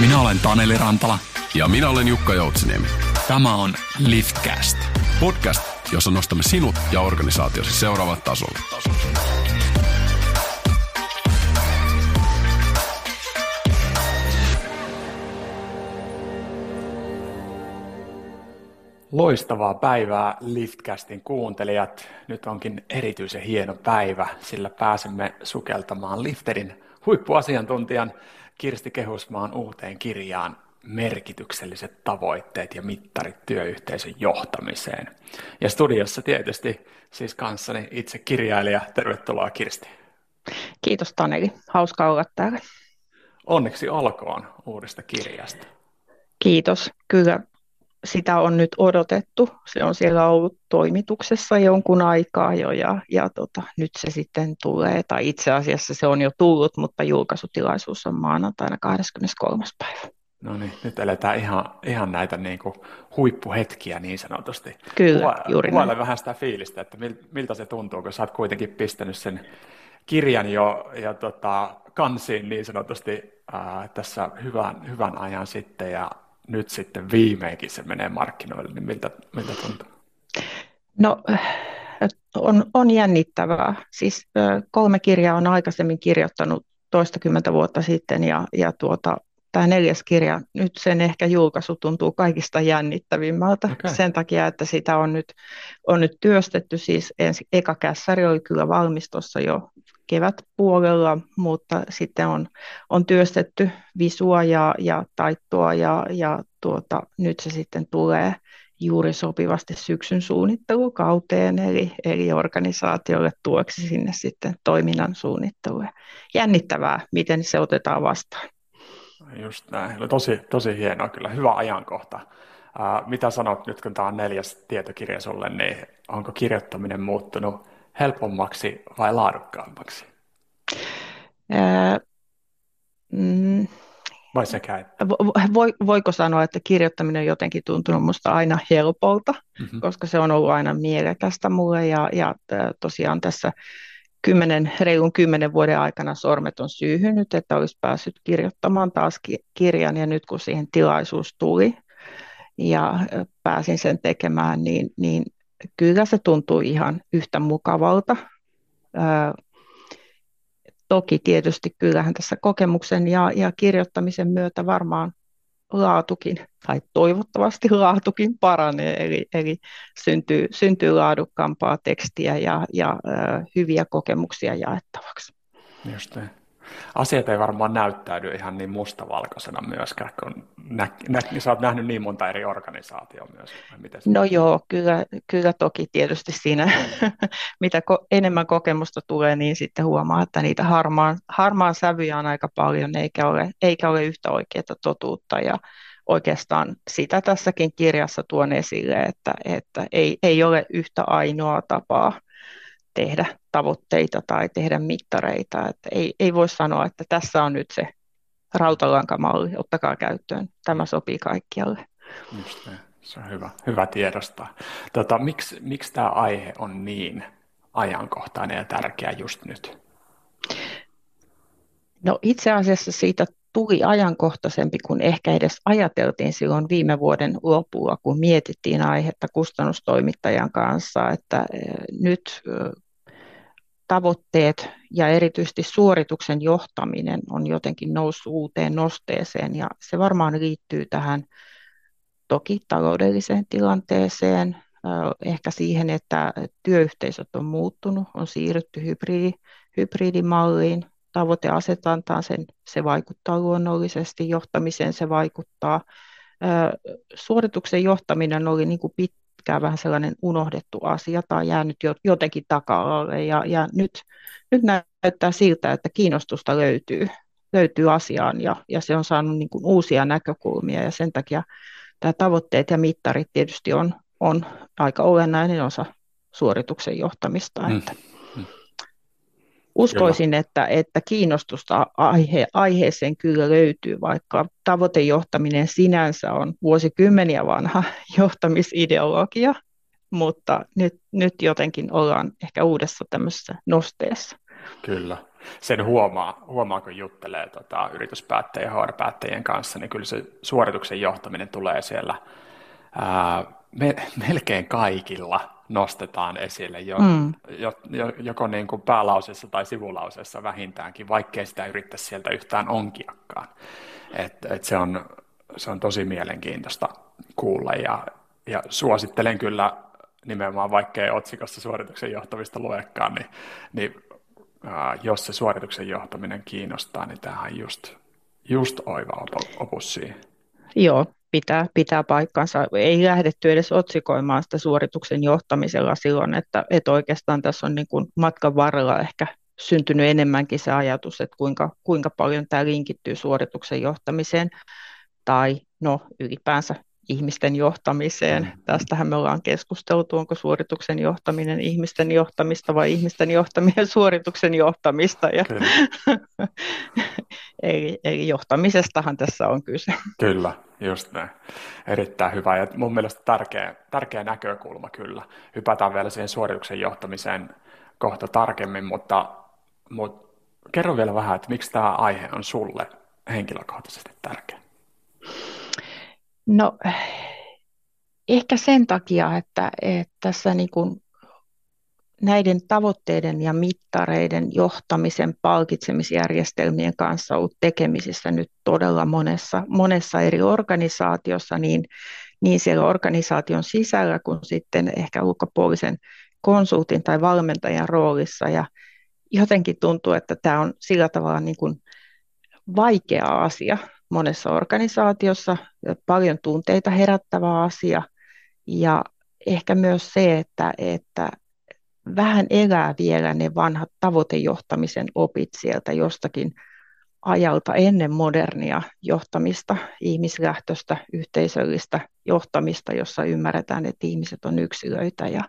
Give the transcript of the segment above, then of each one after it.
Minä olen Taneli Rantala. Ja minä olen Jukka Joutsiniemi. Tämä on Liftcast. Podcast, jossa nostamme sinut ja organisaatiosi seuraavalle tasolle. Loistavaa päivää Liftcastin kuuntelijat. Nyt onkin erityisen hieno päivä, sillä pääsemme sukeltamaan Lifterin huippuasiantuntijan Kirsti Kehusmaan uuteen kirjaan merkitykselliset tavoitteet ja mittarit työyhteisön johtamiseen. Ja studiossa tietysti siis kanssani itse kirjailija. Tervetuloa Kirsti. Kiitos Taneli. Hauska olla täällä. Onneksi olkoon uudesta kirjasta. Kiitos. Kyllä sitä on nyt odotettu. Se on siellä ollut toimituksessa jonkun aikaa jo ja, ja tota, nyt se sitten tulee, tai itse asiassa se on jo tullut, mutta julkaisutilaisuus on maanantaina 23. päivä. No niin, nyt eletään ihan, ihan näitä niin kuin huippuhetkiä niin sanotusti. Kyllä, Kuva, juuri näin. vähän sitä fiilistä, että miltä se tuntuu, kun sä oot kuitenkin pistänyt sen kirjan jo, jo tota, kansiin niin sanotusti ää, tässä hyvän, hyvän ajan sitten, ja nyt sitten viimeinkin se menee markkinoille, niin miltä, miltä tuntuu? No on, on jännittävää. Siis kolme kirjaa on aikaisemmin kirjoittanut toistakymmentä vuotta sitten ja, ja tuota, tämä neljäs kirja, nyt sen ehkä julkaisu tuntuu kaikista jännittävimmältä okay. sen takia, että sitä on nyt, on nyt työstetty. Siis ensi, eka kässäri oli kyllä valmistossa jo kevätpuolella, mutta sitten on, on työstetty visua ja, ja taittoa ja, ja tuota, nyt se sitten tulee juuri sopivasti syksyn suunnittelukauteen, eli, eli organisaatiolle tueksi sinne sitten toiminnan suunnitteluun. Jännittävää, miten se otetaan vastaan. Just näin. Tosi, tosi hienoa, kyllä hyvä ajankohta. Uh, mitä sanot nyt, kun tämä on neljäs tietokirja sulle, niin onko kirjoittaminen muuttunut helpommaksi vai laadukkaammaksi? Uh, mm, vai sekä että? Voi, voiko sanoa, että kirjoittaminen on jotenkin tuntunut minusta aina helpolta, mm-hmm. koska se on ollut aina mielekästä mulle ja, ja tosiaan tässä kymmenen, reilun kymmenen vuoden aikana sormet on syyhynyt, että olisi päässyt kirjoittamaan taas kirjan ja nyt kun siihen tilaisuus tuli ja pääsin sen tekemään, niin, niin kyllä se tuntuu ihan yhtä mukavalta. toki tietysti kyllähän tässä kokemuksen ja, ja kirjoittamisen myötä varmaan laatukin, tai toivottavasti laatukin paranee, eli, eli syntyy, syntyy laadukkaampaa tekstiä ja, ja ö, hyviä kokemuksia jaettavaksi. Just asiat ei varmaan näyttäydy ihan niin mustavalkoisena myöskään, kun nä, nä, sä oot nähnyt niin monta eri organisaatioa myös. Miten no joo, kyllä, kyllä toki tietysti siinä, mitä ko, enemmän kokemusta tulee, niin sitten huomaa, että niitä harmaan, harmaan sävyjä on aika paljon, eikä ole, eikä ole yhtä oikeaa totuutta, ja oikeastaan sitä tässäkin kirjassa tuon esille, että, että ei, ei ole yhtä ainoa tapaa tehdä tavoitteita tai tehdä mittareita. Että ei, ei voi sanoa, että tässä on nyt se rautalankamalli, ottakaa käyttöön. Tämä sopii kaikkialle. Just. Se on hyvä, hyvä tiedostaa. Tota, miksi, miksi tämä aihe on niin ajankohtainen ja tärkeä just nyt? No itse asiassa siitä tuli ajankohtaisempi kuin ehkä edes ajateltiin silloin viime vuoden lopulla, kun mietittiin aihetta kustannustoimittajan kanssa, että eh, nyt eh, tavoitteet ja erityisesti suorituksen johtaminen on jotenkin noussut uuteen nosteeseen ja se varmaan liittyy tähän toki taloudelliseen tilanteeseen, ehkä siihen, että työyhteisöt on muuttunut, on siirrytty hybridi, hybridimalliin, tavoiteasetantaan, sen, se vaikuttaa luonnollisesti, johtamiseen se vaikuttaa. Suorituksen johtaminen oli niin kuin pitkään vähän sellainen unohdettu asia tai jäänyt jotenkin taka-alalle ja, ja nyt, nyt näyttää siltä, että kiinnostusta löytyy, löytyy asiaan ja, ja se on saanut niin kuin uusia näkökulmia ja sen takia tämä tavoitteet ja mittarit tietysti on, on aika olennainen osa suorituksen johtamista. Mm. Uskoisin, että, että kiinnostusta aihe, aiheeseen kyllä löytyy, vaikka tavoitejohtaminen sinänsä on vuosikymmeniä vanha johtamisideologia, mutta nyt, nyt jotenkin ollaan ehkä uudessa tämmöisessä nosteessa. Kyllä. Sen huomaa, huomaa kun juttelee tota, yrityspäättäjien ja HR-päättäjien kanssa, niin kyllä se suorituksen johtaminen tulee siellä ää, me, melkein kaikilla nostetaan esille jo, mm. jo, jo, joko niin kuin päälauseessa tai sivulauseessa vähintäänkin, vaikkei sitä yrittäisi sieltä yhtään onkiakaan. Et, et se, on, se on tosi mielenkiintoista kuulla ja, ja suosittelen kyllä nimenomaan, vaikkei otsikossa suorituksen johtamista luekaan, niin, niin äh, jos se suorituksen johtaminen kiinnostaa, niin tämähän on just, just oiva opus siihen. Joo, pitää, pitää paikkansa. Ei lähdetty edes otsikoimaan sitä suorituksen johtamisella silloin, että, että oikeastaan tässä on niin kuin matkan varrella ehkä syntynyt enemmänkin se ajatus, että kuinka, kuinka paljon tämä linkittyy suorituksen johtamiseen tai no ylipäänsä ihmisten johtamiseen. Mm. Tästähän me ollaan keskusteltu, onko suorituksen johtaminen ihmisten johtamista vai ihmisten johtaminen suorituksen johtamista. Ja eli, eli johtamisestahan tässä on kyse. Kyllä, just näin. Erittäin hyvä ja mun mielestä tärkeä, tärkeä näkökulma kyllä. Hypätään vielä siihen suorituksen johtamiseen kohta tarkemmin, mutta, mutta kerro vielä vähän, että miksi tämä aihe on sulle henkilökohtaisesti tärkeä? No ehkä sen takia, että, että tässä niin kuin näiden tavoitteiden ja mittareiden johtamisen palkitsemisjärjestelmien kanssa ollut tekemisissä nyt todella monessa, monessa eri organisaatiossa, niin, niin siellä organisaation sisällä kuin sitten ehkä ulkopuolisen konsultin tai valmentajan roolissa. Ja jotenkin tuntuu, että tämä on sillä tavalla niin kuin vaikea asia monessa organisaatiossa, paljon tunteita herättävä asia ja ehkä myös se, että, että vähän elää vielä ne vanhat tavoitejohtamisen opit sieltä jostakin ajalta ennen modernia johtamista, ihmislähtöistä, yhteisöllistä johtamista, jossa ymmärretään, että ihmiset on yksilöitä ja,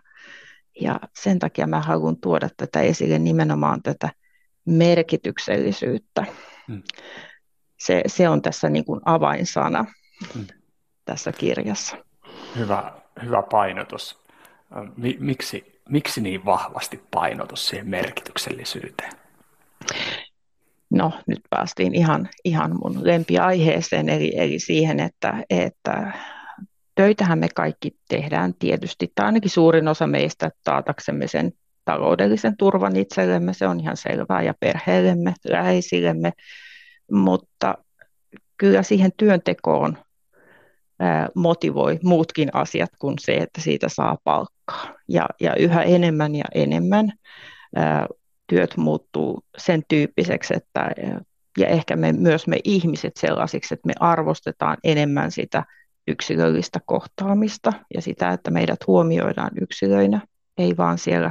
ja sen takia mä haluan tuoda tätä esille nimenomaan tätä merkityksellisyyttä. Hmm se, se on tässä niin kuin avainsana hmm. tässä kirjassa. Hyvä, hyvä painotus. Miksi, miksi niin vahvasti painotus siihen merkityksellisyyteen? No nyt päästiin ihan, ihan mun lempiaiheeseen, eli, eli siihen, että, että töitähän me kaikki tehdään tietysti, tai ainakin suurin osa meistä taataksemme sen taloudellisen turvan itsellemme, se on ihan selvää, ja perheellemme, läheisillemme, mutta kyllä siihen työntekoon motivoi muutkin asiat kuin se, että siitä saa palkkaa. Ja, ja yhä enemmän ja enemmän työt muuttuu sen tyyppiseksi, että ja ehkä me, myös me ihmiset sellaisiksi, että me arvostetaan enemmän sitä yksilöllistä kohtaamista ja sitä, että meidät huomioidaan yksilöinä, ei vaan siellä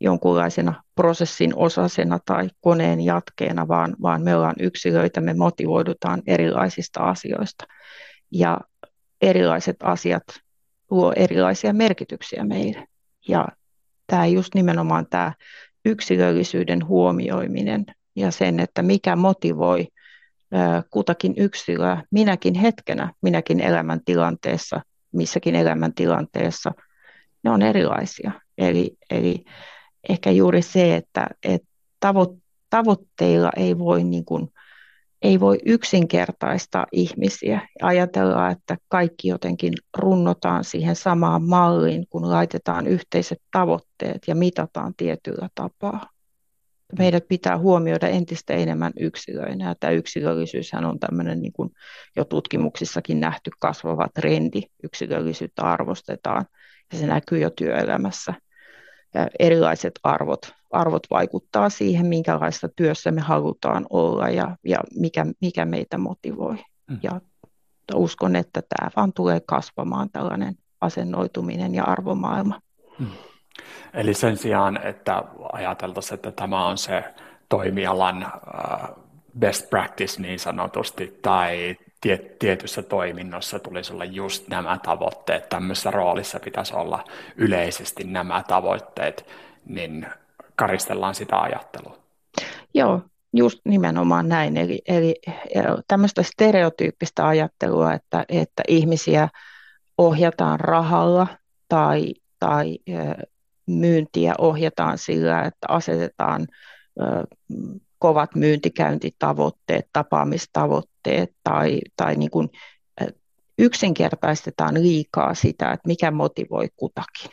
jonkunlaisena prosessin osasena tai koneen jatkeena, vaan, vaan me ollaan yksilöitä, me motivoidutaan erilaisista asioista. Ja erilaiset asiat luo erilaisia merkityksiä meille. Ja tämä just nimenomaan tämä yksilöllisyyden huomioiminen ja sen, että mikä motivoi kutakin yksilöä minäkin hetkenä, minäkin elämäntilanteessa, missäkin elämäntilanteessa, ne on erilaisia. Eli, eli ehkä juuri se, että, että tavo, tavoitteilla ei voi, niin kuin, ei voi yksinkertaistaa ihmisiä. Ajatellaan, että kaikki jotenkin runnotaan siihen samaan malliin, kun laitetaan yhteiset tavoitteet ja mitataan tietyllä tapaa. Meidät pitää huomioida entistä enemmän yksilöinä. Tämä yksilöllisyyshän on tämmöinen niin kuin jo tutkimuksissakin nähty kasvava trendi. Yksilöllisyyttä arvostetaan ja se näkyy jo työelämässä erilaiset arvot, arvot vaikuttaa siihen, minkälaista työssä me halutaan olla ja, ja mikä, mikä meitä motivoi. Mm. Ja uskon, että tämä vaan tulee kasvamaan tällainen asennoituminen ja arvomaailma. Mm. Eli sen sijaan, että ajateltaisiin, että tämä on se toimialan best practice niin sanotusti, tai tietyssä toiminnossa tulisi olla just nämä tavoitteet, tämmöisessä roolissa pitäisi olla yleisesti nämä tavoitteet, niin karistellaan sitä ajattelua. Joo, just nimenomaan näin. Eli, eli tämmöistä stereotyyppistä ajattelua, että, että ihmisiä ohjataan rahalla tai, tai myyntiä ohjataan sillä, että asetetaan kovat myyntikäyntitavoitteet, tapaamistavoitteet tai, tai niin kuin yksinkertaistetaan liikaa sitä, että mikä motivoi kutakin.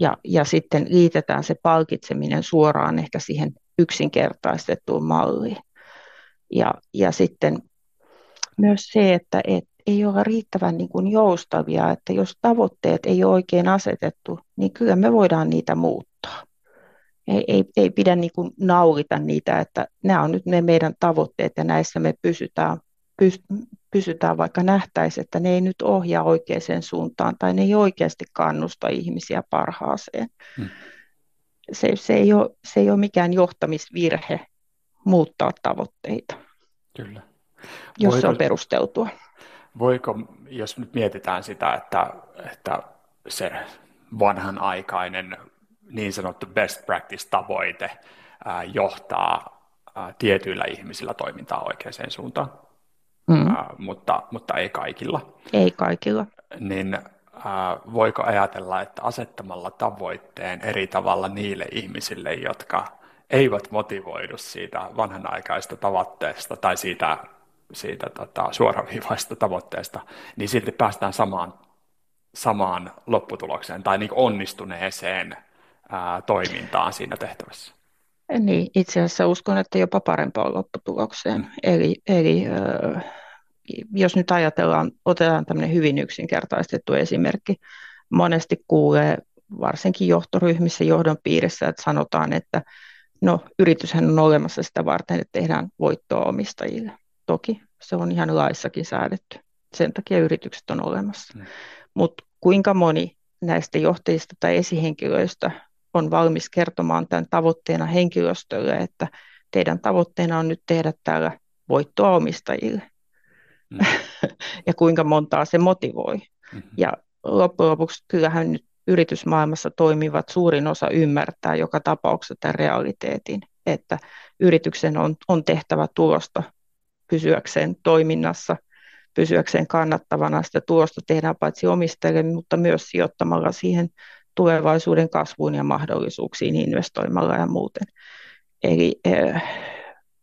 Ja, ja sitten liitetään se palkitseminen suoraan ehkä siihen yksinkertaistettuun malliin. Ja, ja sitten myös se, että et ei ole riittävän niin kuin joustavia, että jos tavoitteet ei ole oikein asetettu, niin kyllä me voidaan niitä muuttaa. Ei, ei, ei pidä niin kuin naurita niitä, että nämä on nyt ne meidän tavoitteet ja näissä me pysytään, pysytään vaikka nähtäisi, että ne ei nyt ohjaa oikeaan suuntaan tai ne ei oikeasti kannusta ihmisiä parhaaseen. Hmm. Se, se, ei ole, se ei ole mikään johtamisvirhe muuttaa tavoitteita. Kyllä. Jos voiko, se on perusteltua. Voiko, jos nyt mietitään sitä, että, että se vanhanaikainen niin sanottu best practice-tavoite johtaa tietyillä ihmisillä toimintaa oikeaan suuntaan, mm. ää, mutta, mutta ei kaikilla. Ei kaikilla. Niin ää, voiko ajatella, että asettamalla tavoitteen eri tavalla niille ihmisille, jotka eivät motivoidu siitä vanhanaikaista tavoitteesta tai siitä, siitä tota, suoraviivaista tavoitteesta, niin silti päästään samaan, samaan lopputulokseen tai niin onnistuneeseen ää, toimintaan siinä tehtävässä. Niin, itse asiassa uskon, että jopa parempaan lopputulokseen. Eli, eli jos nyt ajatellaan, otetaan tämmöinen hyvin yksinkertaistettu esimerkki. Monesti kuulee varsinkin johtoryhmissä, johdon piirissä, että sanotaan, että no yrityshän on olemassa sitä varten, että tehdään voittoa omistajille. Toki se on ihan laissakin säädetty. Sen takia yritykset on olemassa. Mm. Mutta kuinka moni näistä johtajista tai esihenkilöistä on valmis kertomaan tämän tavoitteena henkilöstölle, että teidän tavoitteena on nyt tehdä täällä voittoa omistajille. Mm. ja kuinka montaa se motivoi. Mm-hmm. Ja loppujen lopuksi kyllähän nyt yritysmaailmassa toimivat suurin osa ymmärtää joka tapauksessa tämän realiteetin, että yrityksen on, on tehtävä tulosta pysyäkseen toiminnassa, pysyäkseen kannattavana. Sitä tulosta tehdään paitsi omistajille, mutta myös sijoittamalla siihen tulevaisuuden kasvuun ja mahdollisuuksiin investoimalla ja muuten. Eli eh,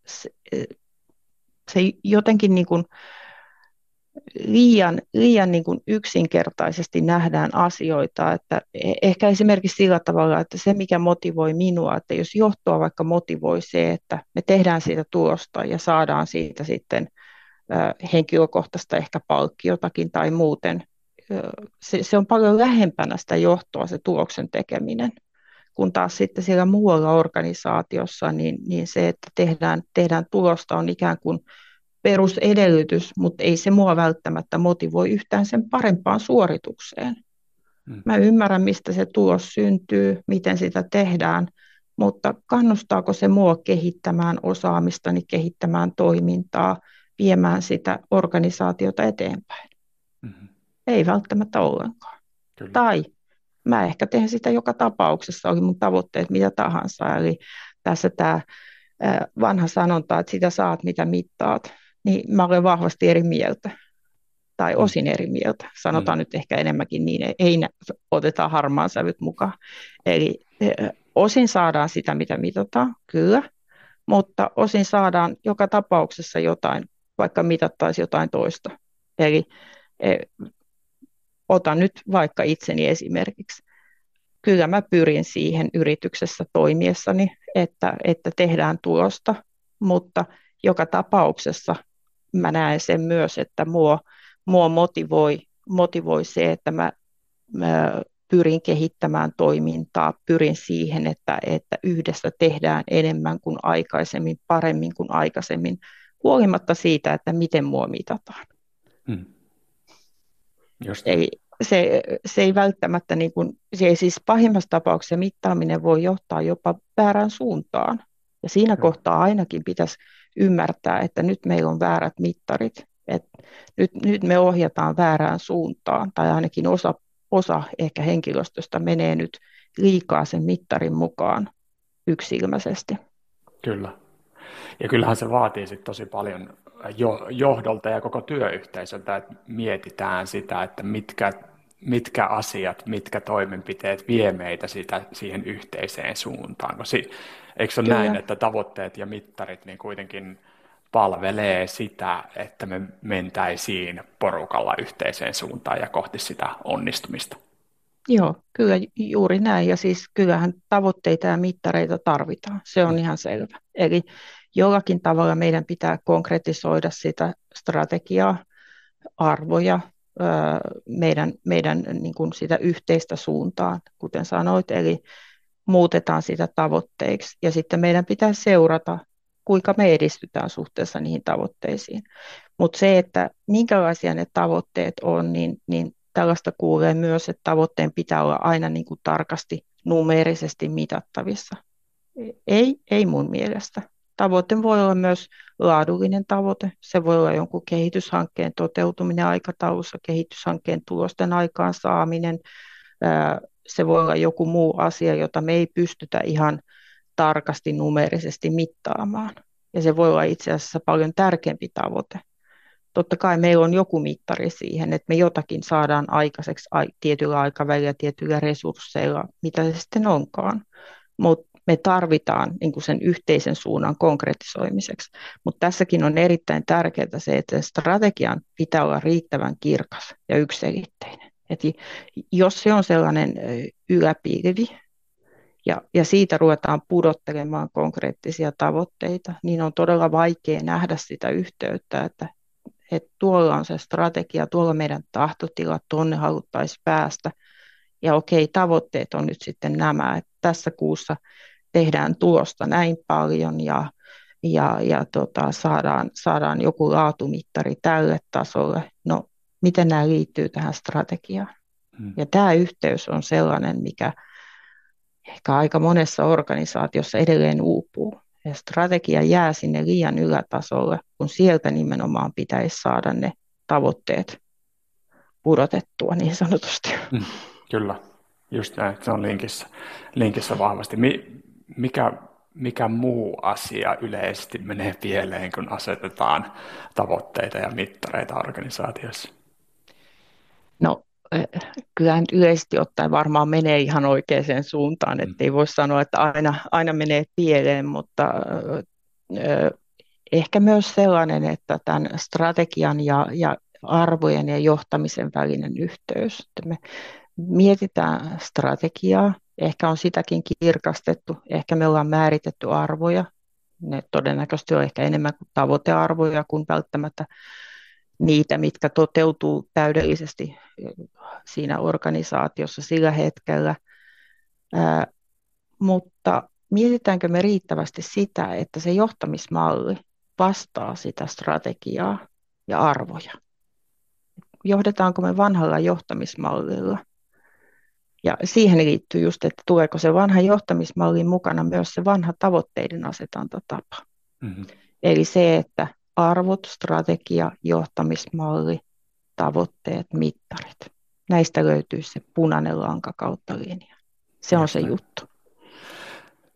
se, se jotenkin niin kuin liian, liian niin kuin yksinkertaisesti nähdään asioita, että e, ehkä esimerkiksi sillä tavalla, että se mikä motivoi minua, että jos johtoa vaikka motivoi se, että me tehdään siitä tulosta ja saadaan siitä sitten henkilökohtaista ehkä palkkiotakin tai muuten se, se on paljon lähempänä sitä johtoa se tuloksen tekeminen, kun taas sitten siellä muualla organisaatiossa, niin, niin se, että tehdään, tehdään tulosta on ikään kuin perusedellytys, mutta ei se mua välttämättä motivoi yhtään sen parempaan suoritukseen. Hmm. Mä ymmärrän, mistä se tulos syntyy, miten sitä tehdään, mutta kannustaako se mua kehittämään osaamistani, kehittämään toimintaa, viemään sitä organisaatiota eteenpäin? Hmm. Ei välttämättä ollenkaan. Kyllä. Tai mä ehkä teen sitä joka tapauksessa, oli mun tavoitteet mitä tahansa. Eli tässä tämä vanha sanonta, että sitä saat mitä mittaat, niin mä olen vahvasti eri mieltä tai mm. osin eri mieltä. Sanotaan mm. nyt ehkä enemmänkin niin, ei otetaan harmaan sävyt mukaan. Eli osin saadaan sitä, mitä mitataan, kyllä, mutta osin saadaan joka tapauksessa jotain, vaikka mitattaisiin jotain toista. Eli otan nyt vaikka itseni esimerkiksi. Kyllä mä pyrin siihen yrityksessä toimiessani, että, että tehdään tulosta, mutta joka tapauksessa mä näen sen myös, että mua, mua motivoi, motivoi se, että mä, mä pyrin kehittämään toimintaa, pyrin siihen, että, että yhdessä tehdään enemmän kuin aikaisemmin, paremmin kuin aikaisemmin, huolimatta siitä, että miten mua mitataan. Hmm. Just. Eli se, se ei välttämättä, niin kuin, se ei siis pahimmassa tapauksessa mittaaminen voi johtaa jopa väärään suuntaan. Ja siinä hmm. kohtaa ainakin pitäisi ymmärtää, että nyt meillä on väärät mittarit, että nyt, nyt me ohjataan väärään suuntaan, tai ainakin osa, osa ehkä henkilöstöstä menee nyt liikaa sen mittarin mukaan yksilmäisesti. Kyllä. Ja kyllähän se vaatii sit tosi paljon johdolta ja koko työyhteisöltä, että mietitään sitä, että mitkä mitkä asiat, mitkä toimenpiteet vie meitä sitä, siihen yhteiseen suuntaan. Kun si, eikö se ole näin, että tavoitteet ja mittarit niin kuitenkin palvelee sitä, että me mentäisiin porukalla yhteiseen suuntaan ja kohti sitä onnistumista? Joo, kyllä juuri näin. Ja siis kyllähän tavoitteita ja mittareita tarvitaan. Se on mm. ihan selvä. Eli jollakin tavalla meidän pitää konkretisoida sitä strategiaa, arvoja, meidän, meidän niin kuin sitä yhteistä suuntaa, kuten sanoit, eli muutetaan sitä tavoitteiksi. Ja sitten meidän pitää seurata, kuinka me edistytään suhteessa niihin tavoitteisiin. Mutta se, että minkälaisia ne tavoitteet on, niin, niin tällaista kuulee myös, että tavoitteen pitää olla aina niin kuin tarkasti numeerisesti mitattavissa. Ei, ei mun mielestä. Tavoite voi olla myös laadullinen tavoite. Se voi olla jonkun kehityshankkeen toteutuminen aikataulussa, kehityshankkeen tulosten aikaansaaminen. Se voi olla joku muu asia, jota me ei pystytä ihan tarkasti numeerisesti mittaamaan. Ja se voi olla itse asiassa paljon tärkeämpi tavoite. Totta kai meillä on joku mittari siihen, että me jotakin saadaan aikaiseksi tietyllä aikavälillä, tietyillä resursseilla, mitä se sitten onkaan. Mutta me tarvitaan niin sen yhteisen suunnan konkretisoimiseksi. Mutta tässäkin on erittäin tärkeää se, että strategian pitää olla riittävän kirkas ja yksiselitteinen. Et jos se on sellainen yläpilvi, ja, ja siitä ruvetaan pudottelemaan konkreettisia tavoitteita, niin on todella vaikea nähdä sitä yhteyttä, että, että tuolla on se strategia, tuolla meidän tahtotila, tuonne haluttaisiin päästä, ja okei, tavoitteet on nyt sitten nämä, että tässä kuussa tehdään tulosta näin paljon ja, ja, ja tota, saadaan, saadaan joku laatumittari tälle tasolle. No, miten nämä liittyy tähän strategiaan? Hmm. Ja tämä yhteys on sellainen, mikä ehkä aika monessa organisaatiossa edelleen uupuu. Ja strategia jää sinne liian ylätasolle, kun sieltä nimenomaan pitäisi saada ne tavoitteet pudotettua niin sanotusti. Hmm, kyllä, just näin, se on linkissä, linkissä vahvasti. Mi- mikä, mikä muu asia yleisesti menee pieleen, kun asetetaan tavoitteita ja mittareita organisaatiossa? No kyllähän yleisesti ottaen varmaan menee ihan oikeaan suuntaan, mm. että ei voi sanoa, että aina, aina menee pieleen, mutta eh, ehkä myös sellainen, että tämän strategian ja, ja arvojen ja johtamisen välinen yhteys. Että me mietitään strategiaa, Ehkä on sitäkin kirkastettu, ehkä me ollaan määritetty arvoja. Ne todennäköisesti on ehkä enemmän kuin tavoitearvoja kuin välttämättä niitä, mitkä toteutuu täydellisesti siinä organisaatiossa sillä hetkellä. Ää, mutta mietitäänkö me riittävästi sitä, että se johtamismalli vastaa sitä strategiaa ja arvoja? Johdetaanko me vanhalla johtamismallilla ja siihen liittyy just, että tuleeko se vanha johtamismallin mukana myös se vanha tavoitteiden asetantatapa. Mm-hmm. Eli se, että arvot, strategia, johtamismalli, tavoitteet, mittarit. Näistä löytyy se punainen lanka kautta linja. Se on se juttu.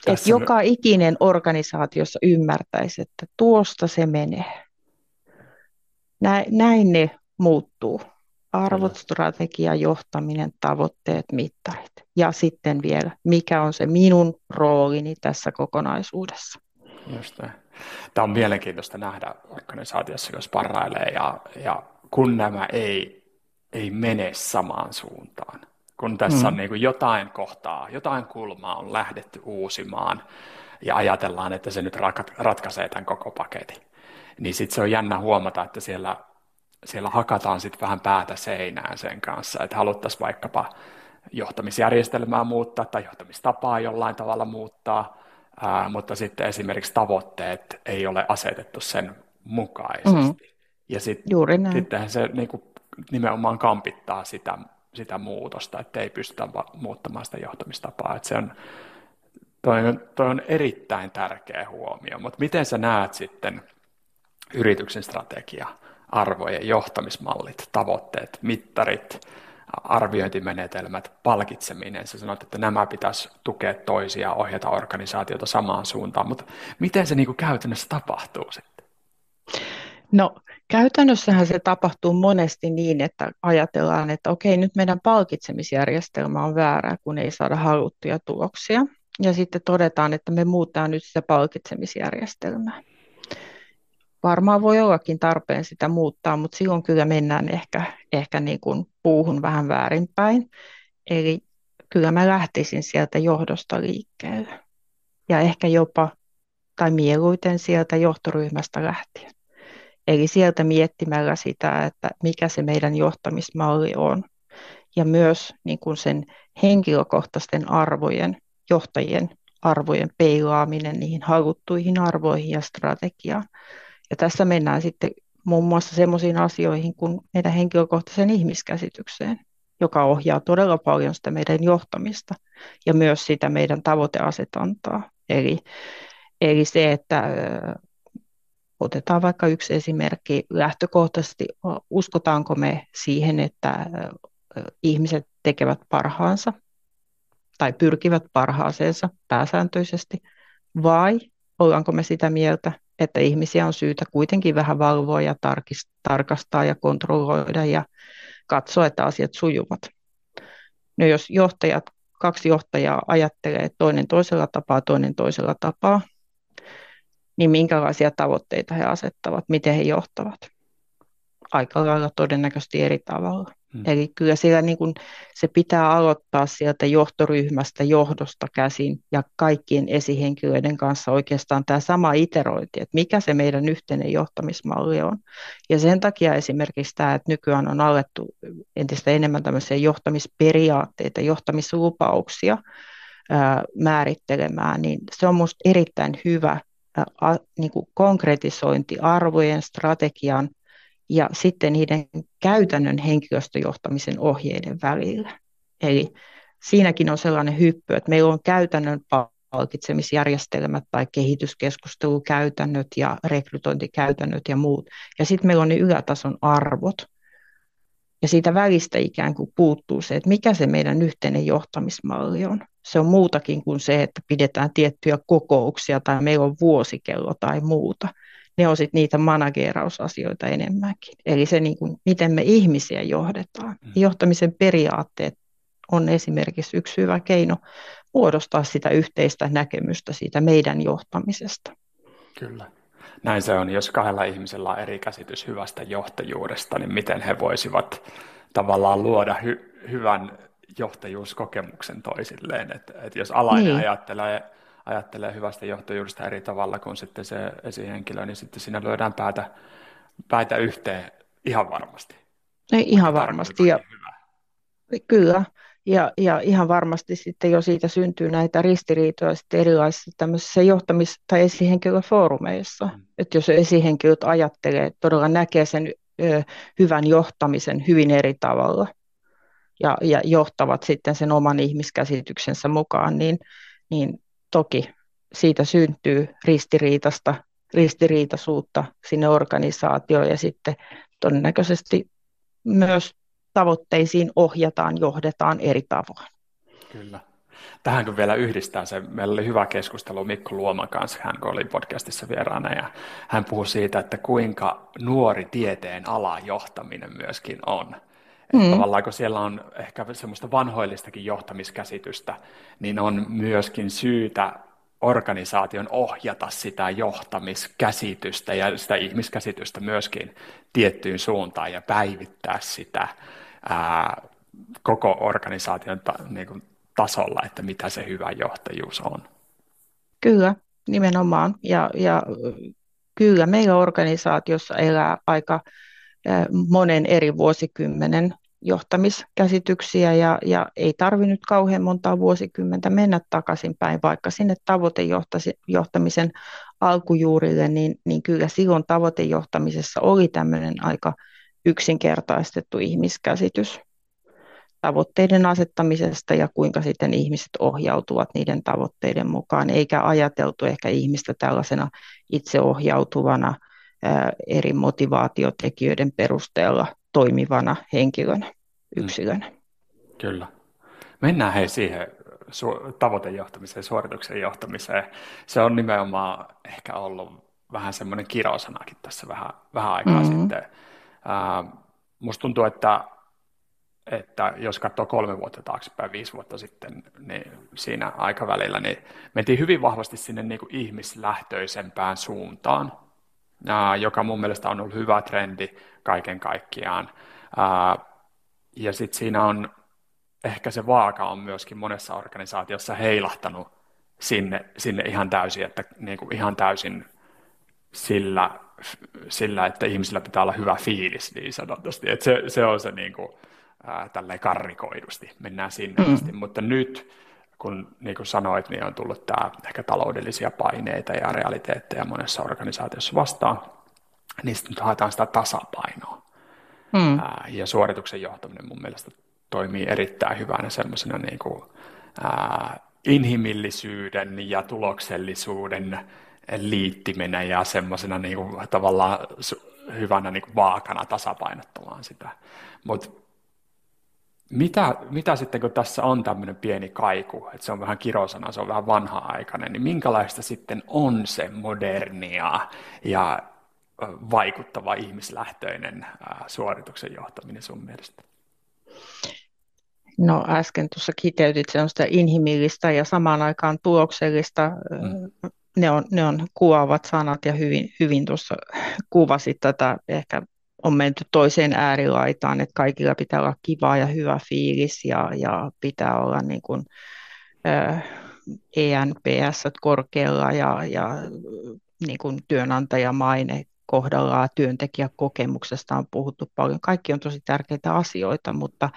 Että joka ikinen organisaatiossa ymmärtäisi, että tuosta se menee. Näin ne muuttuu. Arvot, strategia, johtaminen, tavoitteet, mittarit. Ja sitten vielä, mikä on se minun roolini tässä kokonaisuudessa. Just Tämä on mielenkiintoista nähdä organisaatiossa, jos parailee ja, ja kun nämä ei, ei mene samaan suuntaan. Kun tässä mm. on niin kuin jotain kohtaa, jotain kulmaa on lähdetty uusimaan ja ajatellaan, että se nyt ratkaisee tämän koko paketin. Niin sitten se on jännä huomata, että siellä siellä hakataan sitten vähän päätä seinään sen kanssa, että haluttaisiin vaikkapa johtamisjärjestelmää muuttaa tai johtamistapaa jollain tavalla muuttaa, ää, mutta sitten esimerkiksi tavoitteet ei ole asetettu sen mukaisesti. Mm-hmm. Ja sit, sittenhän se niin kuin, nimenomaan kampittaa sitä, sitä muutosta, että ei pystytä muuttamaan sitä johtamistapaa. Että se on, toi, on, toi on erittäin tärkeä huomio, mutta miten sä näet sitten yrityksen strategia? arvojen johtamismallit, tavoitteet, mittarit, arviointimenetelmät, palkitseminen. Sä sanoit, että nämä pitäisi tukea toisia, ohjata organisaatiota samaan suuntaan, mutta miten se niin kuin käytännössä tapahtuu sitten? No käytännössähän se tapahtuu monesti niin, että ajatellaan, että okei, nyt meidän palkitsemisjärjestelmä on väärä, kun ei saada haluttuja tuloksia. Ja sitten todetaan, että me muuttaa nyt sitä palkitsemisjärjestelmää. Varmaan voi ollakin tarpeen sitä muuttaa, mutta silloin kyllä mennään ehkä, ehkä niin kuin puuhun vähän väärinpäin. Eli kyllä mä lähtisin sieltä johdosta liikkeelle. Ja ehkä jopa, tai mieluiten sieltä johtoryhmästä lähtien. Eli sieltä miettimällä sitä, että mikä se meidän johtamismalli on. Ja myös niin kuin sen henkilökohtaisten arvojen, johtajien arvojen peilaaminen niihin haluttuihin arvoihin ja strategiaan. Ja tässä mennään sitten muun muassa sellaisiin asioihin kuin meidän henkilökohtaisen ihmiskäsitykseen, joka ohjaa todella paljon sitä meidän johtamista ja myös sitä meidän tavoiteasetantaa. Eli, eli se, että otetaan vaikka yksi esimerkki, lähtökohtaisesti uskotaanko me siihen, että ihmiset tekevät parhaansa tai pyrkivät parhaaseensa pääsääntöisesti, vai ollaanko me sitä mieltä, että ihmisiä on syytä kuitenkin vähän valvoa ja tarkastaa ja kontrolloida ja katsoa, että asiat sujuvat. No jos johtajat, kaksi johtajaa ajattelee toinen toisella tapaa, toinen toisella tapaa, niin minkälaisia tavoitteita he asettavat, miten he johtavat. Aika lailla todennäköisesti eri tavalla. Hmm. Eli kyllä siellä niin kuin se pitää aloittaa sieltä johtoryhmästä, johdosta käsin ja kaikkien esihenkilöiden kanssa oikeastaan tämä sama iterointi, että mikä se meidän yhteinen johtamismalli on. Ja sen takia esimerkiksi tämä, että nykyään on alettu entistä enemmän tämmöisiä johtamisperiaatteita, johtamislupauksia ää, määrittelemään, niin se on minusta erittäin hyvä ää, niin kuin konkretisointi arvojen, strategian – ja sitten niiden käytännön henkilöstöjohtamisen ohjeiden välillä. Eli siinäkin on sellainen hyppy, että meillä on käytännön palkitsemisjärjestelmät tai kehityskeskustelukäytännöt ja rekrytointikäytännöt ja muut. Ja sitten meillä on ne ylätason arvot. Ja siitä välistä ikään kuin puuttuu se, että mikä se meidän yhteinen johtamismalli on. Se on muutakin kuin se, että pidetään tiettyjä kokouksia tai meillä on vuosikello tai muuta – ne on sitten niitä managerausasioita enemmänkin. Eli se, niin kuin, miten me ihmisiä johdetaan. Mm. Johtamisen periaatteet on esimerkiksi yksi hyvä keino muodostaa sitä yhteistä näkemystä siitä meidän johtamisesta. Kyllä. Näin se on. Jos kahdella ihmisellä on eri käsitys hyvästä johtajuudesta, niin miten he voisivat tavallaan luoda hy- hyvän johtajuuskokemuksen toisilleen. Et, et jos alainen niin. ajattelee ajattelee hyvästä johtajuudesta eri tavalla kuin sitten se esihenkilö, niin sitten siinä lyödään päätä, päätä yhteen ihan varmasti. Ei, ihan varmasti. Ja, hyvä. Kyllä. Ja, ja ihan varmasti sitten jo siitä syntyy näitä ristiriitoja sitten erilaisissa tämmöisissä johtamis- tai esihenkilöfoorumeissa. Mm. Että jos esihenkilöt ajattelee, todella näkee sen ö, hyvän johtamisen hyvin eri tavalla ja, ja johtavat sitten sen oman ihmiskäsityksensä mukaan, niin, niin toki siitä syntyy ristiriitasta, ristiriitaisuutta sinne organisaatioon ja sitten todennäköisesti myös tavoitteisiin ohjataan, johdetaan eri tavoin. Kyllä. Tähän kun vielä yhdistää se, meillä oli hyvä keskustelu Mikko Luoman kanssa, hän oli podcastissa vieraana, ja hän puhui siitä, että kuinka nuori tieteen ala johtaminen myöskin on. Mm. Tavallaan kun siellä on ehkä semmoista vanhoillistakin johtamiskäsitystä, niin on myöskin syytä organisaation ohjata sitä johtamiskäsitystä ja sitä ihmiskäsitystä myöskin tiettyyn suuntaan ja päivittää sitä ää, koko organisaation ta, niin kuin tasolla, että mitä se hyvä johtajuus on. Kyllä, nimenomaan. Ja, ja kyllä meillä organisaatiossa elää aika monen eri vuosikymmenen johtamiskäsityksiä ja, ja ei tarvinnut kauhean montaa vuosikymmentä mennä takaisinpäin, vaikka sinne tavoitejohtamisen alkujuurille, niin, niin kyllä silloin tavoitejohtamisessa oli tämmöinen aika yksinkertaistettu ihmiskäsitys tavoitteiden asettamisesta ja kuinka sitten ihmiset ohjautuvat niiden tavoitteiden mukaan, eikä ajateltu ehkä ihmistä tällaisena itseohjautuvana eri motivaatiotekijöiden perusteella toimivana henkilönä, mm. yksilönä. Kyllä. Mennään hei siihen su- tavoitejohtamiseen, suorituksen johtamiseen. Se on nimenomaan ehkä ollut vähän semmoinen kirosanakin tässä vähän, vähän aikaa mm-hmm. sitten. Ää, musta tuntuu, että, että jos katsoo kolme vuotta taaksepäin, viisi vuotta sitten, niin siinä aikavälillä, niin mentiin hyvin vahvasti sinne niin kuin ihmislähtöisempään suuntaan, joka mun mielestä on ollut hyvä trendi kaiken kaikkiaan. Ja sitten siinä on, ehkä se vaaka on myöskin monessa organisaatiossa heilahtanut sinne, sinne ihan täysin, että niin kuin ihan täysin sillä, sillä, että ihmisillä pitää olla hyvä fiilis niin sanotusti. Että se, se on se niin kuin, ää, tälleen karrikoidusti, mennään sinne mm. asti. Mutta nyt, kun niin kuin sanoit, niin on tullut tämä ehkä taloudellisia paineita ja realiteetteja monessa organisaatiossa vastaan, niin sitten haetaan sitä tasapainoa. Mm. Ää, ja suorituksen johtaminen mun mielestä toimii erittäin hyvänä semmoisena niin kuin, ää, inhimillisyyden ja tuloksellisuuden liittimenä ja semmoisena niin kuin, tavallaan hyvänä niin kuin vaakana tasapainottamaan sitä. Mutta mitä, mitä sitten, kun tässä on tämmöinen pieni kaiku, että se on vähän kirosana, se on vähän vanha-aikainen, niin minkälaista sitten on se modernia ja vaikuttava ihmislähtöinen suorituksen johtaminen sun mielestä? No äsken tuossa kiteytit, se on sitä inhimillistä ja samaan aikaan tuloksellista. Mm. Ne, on, ne on kuvaavat sanat ja hyvin, hyvin tuossa kuvasit tätä. Ehkä on menty toiseen äärilaitaan, että kaikilla pitää olla kiva ja hyvä fiilis ja, ja pitää olla niin kuin, äh, ENPS korkealla ja, ja niin kuin työnantajamaine kohdallaan, työntekijäkokemuksesta on puhuttu paljon. Kaikki on tosi tärkeitä asioita, mutta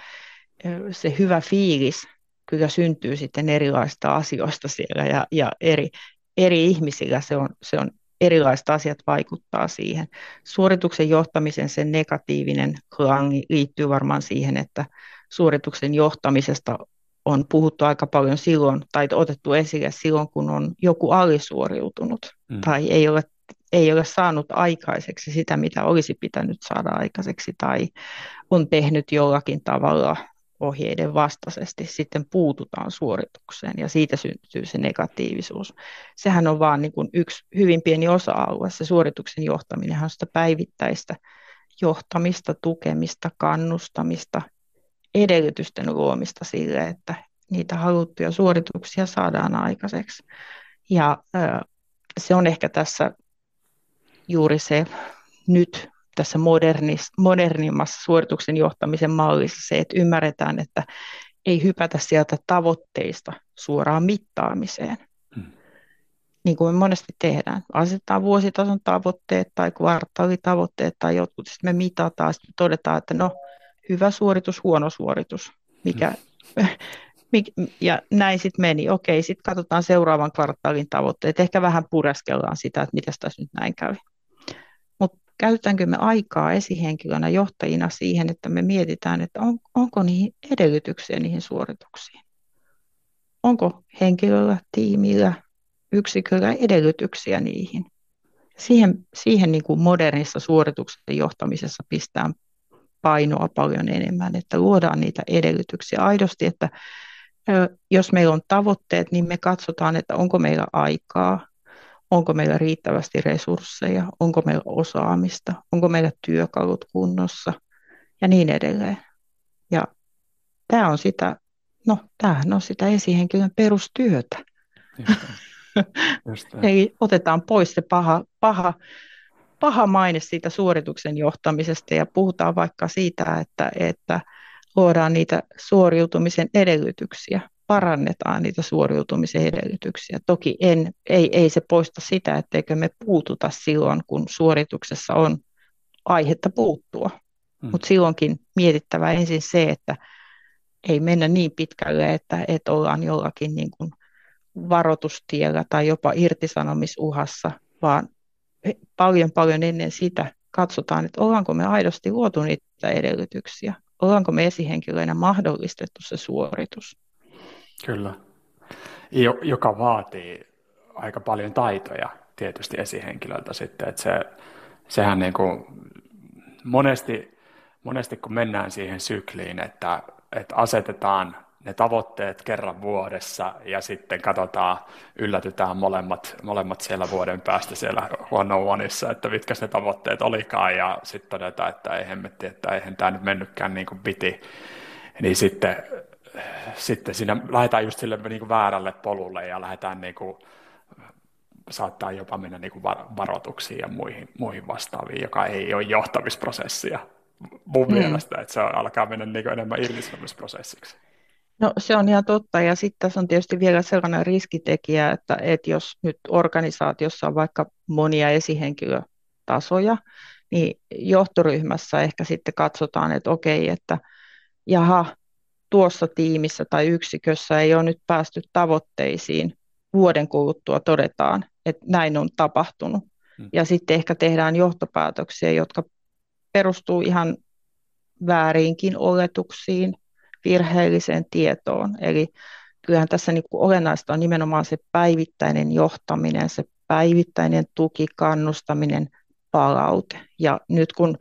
se hyvä fiilis kyllä syntyy sitten erilaisista asioista siellä ja, ja eri, eri ihmisillä se on, se on erilaiset asiat vaikuttaa siihen. Suorituksen johtamisen sen negatiivinen klangi liittyy varmaan siihen, että suorituksen johtamisesta on puhuttu aika paljon silloin, tai otettu esille silloin, kun on joku alisuoriutunut, mm. tai ei ole, ei ole saanut aikaiseksi sitä, mitä olisi pitänyt saada aikaiseksi, tai on tehnyt jollakin tavalla ohjeiden vastaisesti sitten puututaan suoritukseen ja siitä syntyy se negatiivisuus. Sehän on vain niin yksi hyvin pieni osa-alue. Se suorituksen johtaminen on sitä päivittäistä johtamista, tukemista, kannustamista, edellytysten luomista sille, että niitä haluttuja suorituksia saadaan aikaiseksi. Ja se on ehkä tässä juuri se nyt tässä modernis, modernimmassa suorituksen johtamisen mallissa se, että ymmärretään, että ei hypätä sieltä tavoitteista suoraan mittaamiseen. Hmm. Niin kuin me monesti tehdään. Asetetaan vuositason tavoitteet tai kvartaalitavoitteet tai jotkut, sitten me mitataan, sitten todetaan, että no, hyvä suoritus, huono suoritus. Mikä, hmm. ja näin sitten meni. Okei, sitten katsotaan seuraavan kvartaalin tavoitteet. Ehkä vähän pureskellaan sitä, että mitä tässä nyt näin kävi käytetäänkö me aikaa esihenkilönä johtajina siihen, että me mietitään, että on, onko niihin edellytyksiä niihin suorituksiin. Onko henkilöllä, tiimillä, yksiköllä edellytyksiä niihin. Siihen, siihen niin kuin modernissa suorituksen johtamisessa pistää painoa paljon enemmän, että luodaan niitä edellytyksiä aidosti, että jos meillä on tavoitteet, niin me katsotaan, että onko meillä aikaa, onko meillä riittävästi resursseja, onko meillä osaamista, onko meillä työkalut kunnossa? Ja niin edelleen. Ja tämä on sitä, no tämähän on sitä esihenkilön perustyötä. Just, just Eli otetaan pois se paha, paha, paha maine siitä suorituksen johtamisesta ja puhutaan vaikka siitä, että, että luodaan niitä suoriutumisen edellytyksiä parannetaan niitä suoriutumisen edellytyksiä. Toki en, ei, ei se poista sitä, etteikö me puututa silloin, kun suorituksessa on aihetta puuttua. Hmm. Mutta silloinkin mietittävä ensin se, että ei mennä niin pitkälle, että, että ollaan jollakin niin kuin varoitustiellä tai jopa irtisanomisuhassa, vaan paljon paljon ennen sitä katsotaan, että ollaanko me aidosti luotu niitä edellytyksiä, ollaanko me esihenkilöinä mahdollistettu se suoritus. Kyllä, joka vaatii aika paljon taitoja tietysti esihenkilöltä sitten, että se, sehän niin kuin monesti, monesti kun mennään siihen sykliin, että, että asetetaan ne tavoitteet kerran vuodessa ja sitten katsotaan, yllätytään molemmat, molemmat siellä vuoden päästä siellä huono oneissa, että mitkä ne tavoitteet olikaan ja sitten todetaan, että ei hemmetti, että eihän tämä nyt mennytkään niin kuin piti, niin sitten, sitten siinä lähdetään just sille niin kuin väärälle polulle ja lähdetään niin kuin, saattaa jopa mennä niin kuin varoituksiin ja muihin, muihin vastaaviin, joka ei ole johtamisprosessia mun mm. mielestä, että se alkaa mennä niin kuin enemmän irtisanomisprosessiksi. No se on ihan totta ja sitten tässä on tietysti vielä sellainen riskitekijä, että, että jos nyt organisaatiossa on vaikka monia esihenkilötasoja, niin johtoryhmässä ehkä sitten katsotaan, että okei, että jaha, tuossa tiimissä tai yksikössä ei ole nyt päästy tavoitteisiin, vuoden kuluttua todetaan, että näin on tapahtunut. Hmm. Ja sitten ehkä tehdään johtopäätöksiä, jotka perustuu ihan vääriinkin oletuksiin, virheelliseen tietoon. Eli kyllähän tässä niin kuin olennaista on nimenomaan se päivittäinen johtaminen, se päivittäinen tuki, kannustaminen, palaute. Ja nyt kun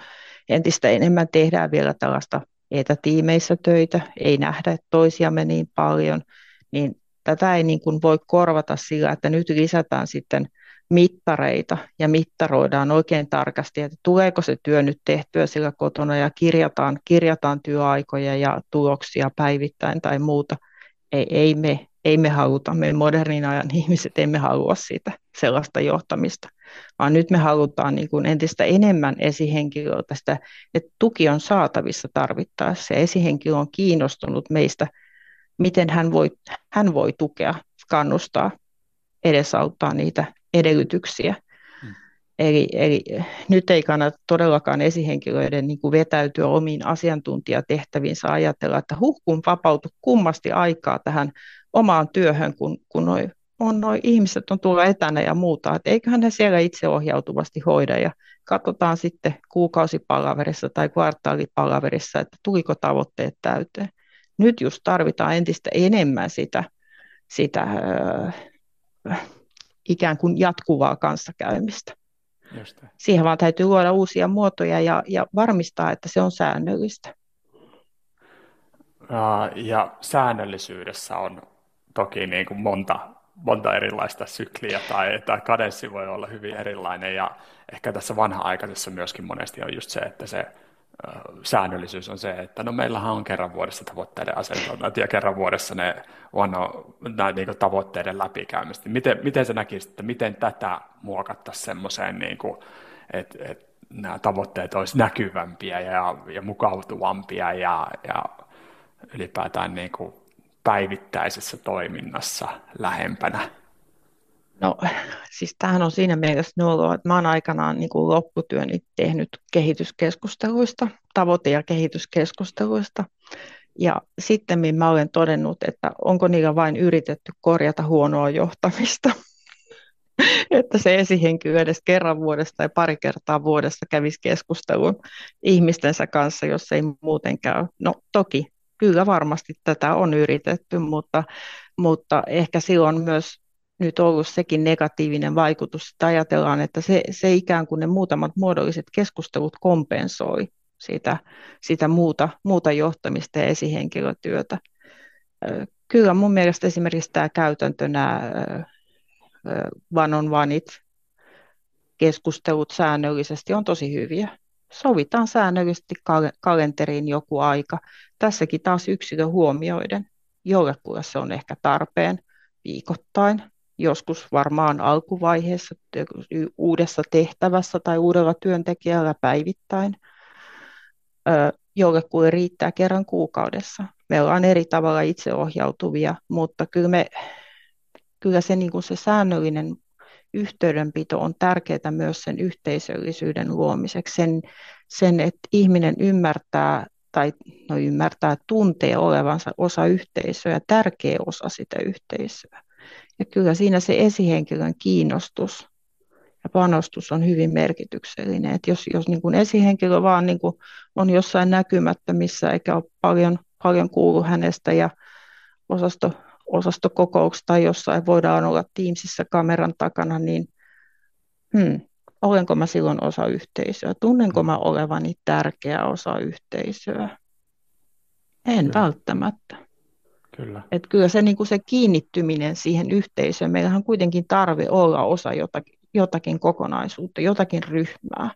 entistä enemmän tehdään vielä tällaista etätiimeissä töitä, ei nähdä toisiamme niin paljon, niin tätä ei niin kuin voi korvata sillä, että nyt lisätään sitten mittareita ja mittaroidaan oikein tarkasti, että tuleeko se työ nyt tehtyä sillä kotona ja kirjataan, kirjataan työaikoja ja tuloksia päivittäin tai muuta. Ei, ei, me, ei me haluta, me modernin ajan ihmiset emme halua sitä sellaista johtamista, vaan nyt me halutaan niin kuin entistä enemmän esihenkilöltä sitä, että tuki on saatavissa tarvittaessa ja esihenkilö on kiinnostunut meistä, miten hän voi, hän voi tukea, kannustaa, edesauttaa niitä edellytyksiä. Hmm. Eli, eli nyt ei kannata todellakaan esihenkilöiden niin kuin vetäytyä omiin asiantuntijatehtäviinsä ajatella, että huh, kun vapautu kummasti aikaa tähän omaan työhön, kun, kun noi, on noi ihmiset on tuolla etänä ja muuta, että eiköhän ne siellä itseohjautuvasti hoida ja katsotaan sitten kuukausipalaverissa tai kvartaalipalaverissa, että tuliko tavoitteet täyteen. Nyt just tarvitaan entistä enemmän sitä, sitä öö, ikään kuin jatkuvaa kanssakäymistä. Just. Siihen vaan täytyy luoda uusia muotoja ja, ja varmistaa, että se on säännöllistä. Ja säännöllisyydessä on toki niin kuin monta, monta erilaista sykliä tai, tai kadenssi voi olla hyvin erilainen ja ehkä tässä vanha-aikaisessa myöskin monesti on just se, että se säännöllisyys on se, että no meillähän on kerran vuodessa tavoitteiden asentoinnit ja kerran vuodessa ne on näin niin tavoitteiden läpikäymistä. Miten, miten se näkisi, että miten tätä muokattaisiin semmoiseen, niin kuin, että, että nämä tavoitteet olisi näkyvämpiä ja, ja mukautuvampia ja, ja ylipäätään niin kuin päivittäisessä toiminnassa lähempänä No siis tämähän on siinä mielessä noloa, että mä oon aikanaan niin kuin lopputyöni tehnyt kehityskeskusteluista, tavoite- ja kehityskeskusteluista. Ja sitten mä olen todennut, että onko niillä vain yritetty korjata huonoa johtamista. että se esihenkilö edes kerran vuodesta tai pari kertaa vuodessa kävisi keskustelun ihmistensä kanssa, jos ei muuten käy. No toki, kyllä varmasti tätä on yritetty, mutta, mutta ehkä silloin myös nyt ollut sekin negatiivinen vaikutus, että ajatellaan, että se, se ikään kuin ne muutamat muodolliset keskustelut kompensoi sitä, sitä muuta, muuta johtamista ja esihenkilötyötä. Kyllä mun mielestä esimerkiksi tämä käytäntö, nämä one on oneit, keskustelut säännöllisesti on tosi hyviä. Sovitaan säännöllisesti kalenteriin joku aika. Tässäkin taas yksilö huomioiden. Jollekulle se on ehkä tarpeen viikoittain, joskus varmaan alkuvaiheessa uudessa tehtävässä tai uudella työntekijällä päivittäin, jollekulle riittää kerran kuukaudessa. Me ollaan eri tavalla itseohjautuvia, mutta kyllä, me, kyllä se, niin kuin se säännöllinen yhteydenpito on tärkeää myös sen yhteisöllisyyden luomiseksi, sen, sen että ihminen ymmärtää tai no ymmärtää, tuntee olevansa osa yhteisöä, tärkeä osa sitä yhteisöä. Ja kyllä siinä se esihenkilön kiinnostus ja panostus on hyvin merkityksellinen. Että jos, jos niin esihenkilö vaan niin on jossain näkymättömissä eikä ole paljon, paljon kuulu hänestä ja osasto, osastokokouksessa tai jossain voidaan olla Teamsissa kameran takana, niin hmm, olenko mä silloin osa yhteisöä? Tunnenko mä olevani tärkeä osa yhteisöä? En Kyllä. välttämättä. Kyllä. Et kyllä se, niin kuin se kiinnittyminen siihen yhteisöön, meillähän on kuitenkin tarve olla osa jotakin, jotakin kokonaisuutta, jotakin ryhmää.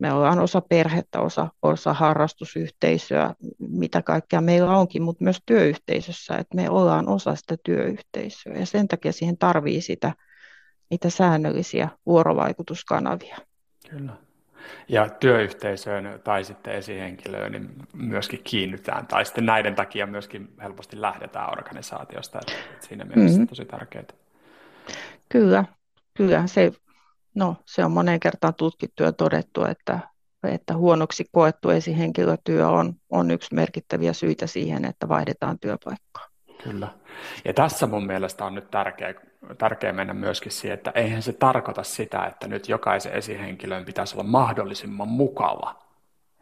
Me ollaan osa perhettä, osa, osa harrastusyhteisöä, mitä kaikkea meillä onkin, mutta myös työyhteisössä, että me ollaan osa sitä työyhteisöä ja sen takia siihen tarvii sitä, niitä säännöllisiä vuorovaikutuskanavia. Kyllä. Ja työyhteisöön tai sitten esihenkilöön niin myöskin kiinnytään, tai sitten näiden takia myöskin helposti lähdetään organisaatiosta, että siinä mielessä mm-hmm. tosi tärkeää. Kyllä, kyllä se, no, se on moneen kertaan tutkittu ja todettu, että, että huonoksi koettu esihenkilötyö on, on yksi merkittäviä syitä siihen, että vaihdetaan työpaikkaa. Kyllä. Ja tässä mun mielestä on nyt tärkeä, tärkeä mennä myöskin siihen, että eihän se tarkoita sitä, että nyt jokaisen esihenkilön pitäisi olla mahdollisimman mukava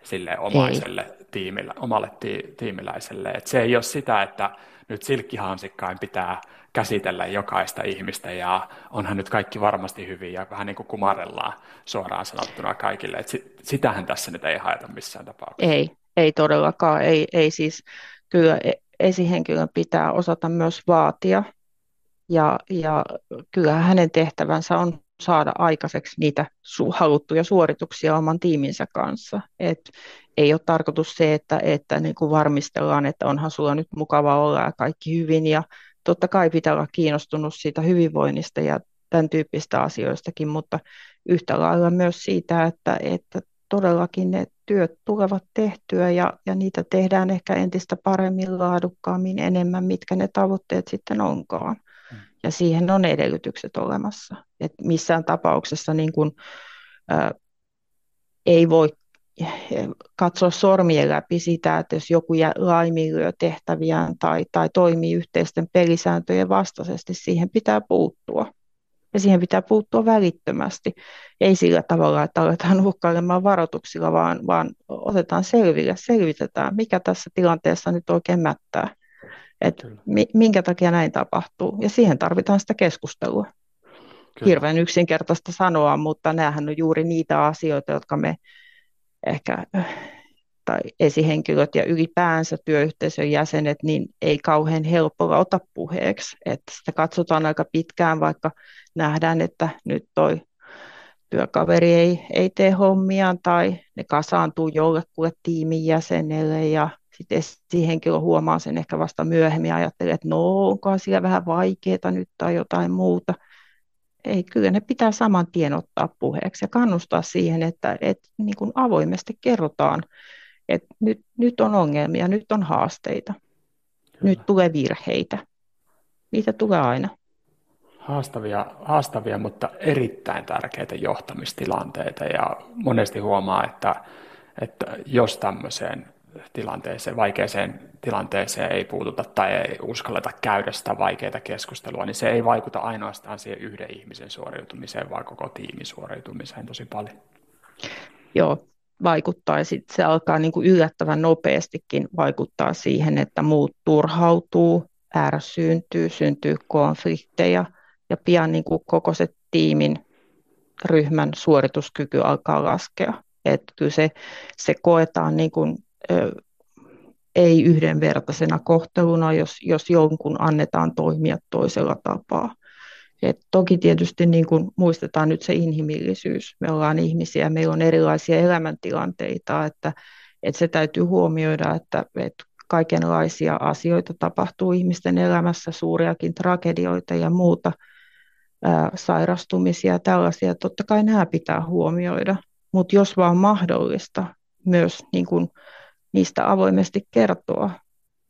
sille omaiselle tiimille, omalle ti, tiimiläiselle. Et se ei ole sitä, että nyt silkkihansikkain pitää käsitellä jokaista ihmistä ja onhan nyt kaikki varmasti hyvin ja vähän niin kuin kumarellaan suoraan sanottuna kaikille. Et sitähän tässä nyt ei haeta missään tapauksessa. Ei, ei todellakaan. Ei, ei siis kyllä e- esihenkilön pitää osata myös vaatia ja, ja kyllä hänen tehtävänsä on saada aikaiseksi niitä su- haluttuja suorituksia oman tiiminsä kanssa. Et ei ole tarkoitus se, että, että niin kuin varmistellaan, että onhan sulla nyt mukava olla ja kaikki hyvin. Ja totta kai pitää olla kiinnostunut siitä hyvinvoinnista ja tämän tyyppistä asioistakin, mutta yhtä lailla myös siitä, että, että todellakin ne työt tulevat tehtyä ja, ja niitä tehdään ehkä entistä paremmin, laadukkaammin, enemmän, mitkä ne tavoitteet sitten onkaan. Mm. Ja siihen on edellytykset olemassa. Et missään tapauksessa niin kun, ä, ei voi katsoa sormien läpi sitä, että jos joku laiminlyö tehtäviään tai, tai toimii yhteisten pelisääntöjen vastaisesti, siihen pitää puuttua ja siihen pitää puuttua välittömästi. Ei sillä tavalla, että aletaan uhkailemaan varoituksilla, vaan, vaan otetaan selville, selvitetään, mikä tässä tilanteessa nyt oikein mättää. Et minkä takia näin tapahtuu. Ja siihen tarvitaan sitä keskustelua. Kyllä. Hirveän yksinkertaista sanoa, mutta näähän on juuri niitä asioita, jotka me ehkä tai esihenkilöt ja ylipäänsä työyhteisön jäsenet, niin ei kauhean helpolla ota puheeksi. Että sitä katsotaan aika pitkään, vaikka nähdään, että nyt toi työkaveri ei, ei tee hommiaan tai ne kasaantuu jollekulle tiimin jäsenelle ja sitten esihenkilö huomaa sen ehkä vasta myöhemmin ja ajattelee, että no onko siellä vähän vaikeaa nyt tai jotain muuta. Ei, kyllä ne pitää saman tien ottaa puheeksi ja kannustaa siihen, että, että niin kuin avoimesti kerrotaan että nyt, nyt on ongelmia, nyt on haasteita, Kyllä. nyt tulee virheitä. Niitä tulee aina. Haastavia, haastavia, mutta erittäin tärkeitä johtamistilanteita ja monesti huomaa, että, että jos tämmöiseen tilanteeseen, vaikeaseen tilanteeseen ei puututa tai ei uskalleta käydä sitä vaikeaa keskustelua, niin se ei vaikuta ainoastaan siihen yhden ihmisen suoriutumiseen, vaan koko tiimin suoriutumiseen tosi paljon. Joo, vaikuttaa ja se alkaa niin kuin yllättävän nopeastikin vaikuttaa siihen, että muut turhautuu, ärsyyntyy, syntyy konflikteja ja pian niin kuin koko se tiimin ryhmän suorituskyky alkaa laskea. Että kyllä se, se koetaan niin kuin, ei yhdenvertaisena kohteluna, jos, jos jonkun annetaan toimia toisella tapaa. Et toki tietysti niin kuin muistetaan nyt se inhimillisyys. Me ollaan ihmisiä, meillä on erilaisia elämäntilanteita, että, että se täytyy huomioida, että, että kaikenlaisia asioita tapahtuu ihmisten elämässä, suuriakin tragedioita ja muuta, ää, sairastumisia tällaisia. Totta kai nämä pitää huomioida, mutta jos vaan mahdollista, myös niin kuin niistä avoimesti kertoa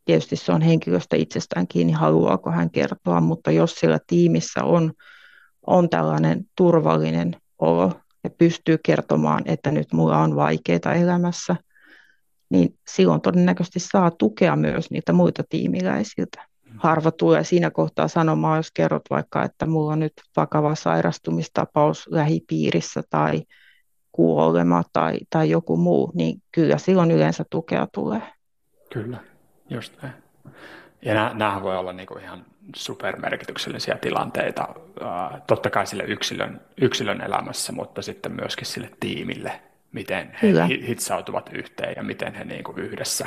Tietysti se on henkilöstä itsestään kiinni, haluaako hän kertoa, mutta jos siellä tiimissä on, on tällainen turvallinen olo ja pystyy kertomaan, että nyt mulla on vaikeaa elämässä, niin silloin todennäköisesti saa tukea myös niitä muita tiimiläisiltä. Harva tulee siinä kohtaa sanomaan, jos kerrot vaikka, että mulla on nyt vakava sairastumistapaus lähipiirissä tai kuolema tai, tai joku muu, niin kyllä silloin yleensä tukea tulee. Kyllä. Just näin. Ja nä, voi olla niinku ihan supermerkityksellisiä tilanteita, totta kai sille yksilön, yksilön elämässä, mutta sitten myöskin sille tiimille, miten he Hyvä. hitsautuvat yhteen ja miten he niinku yhdessä,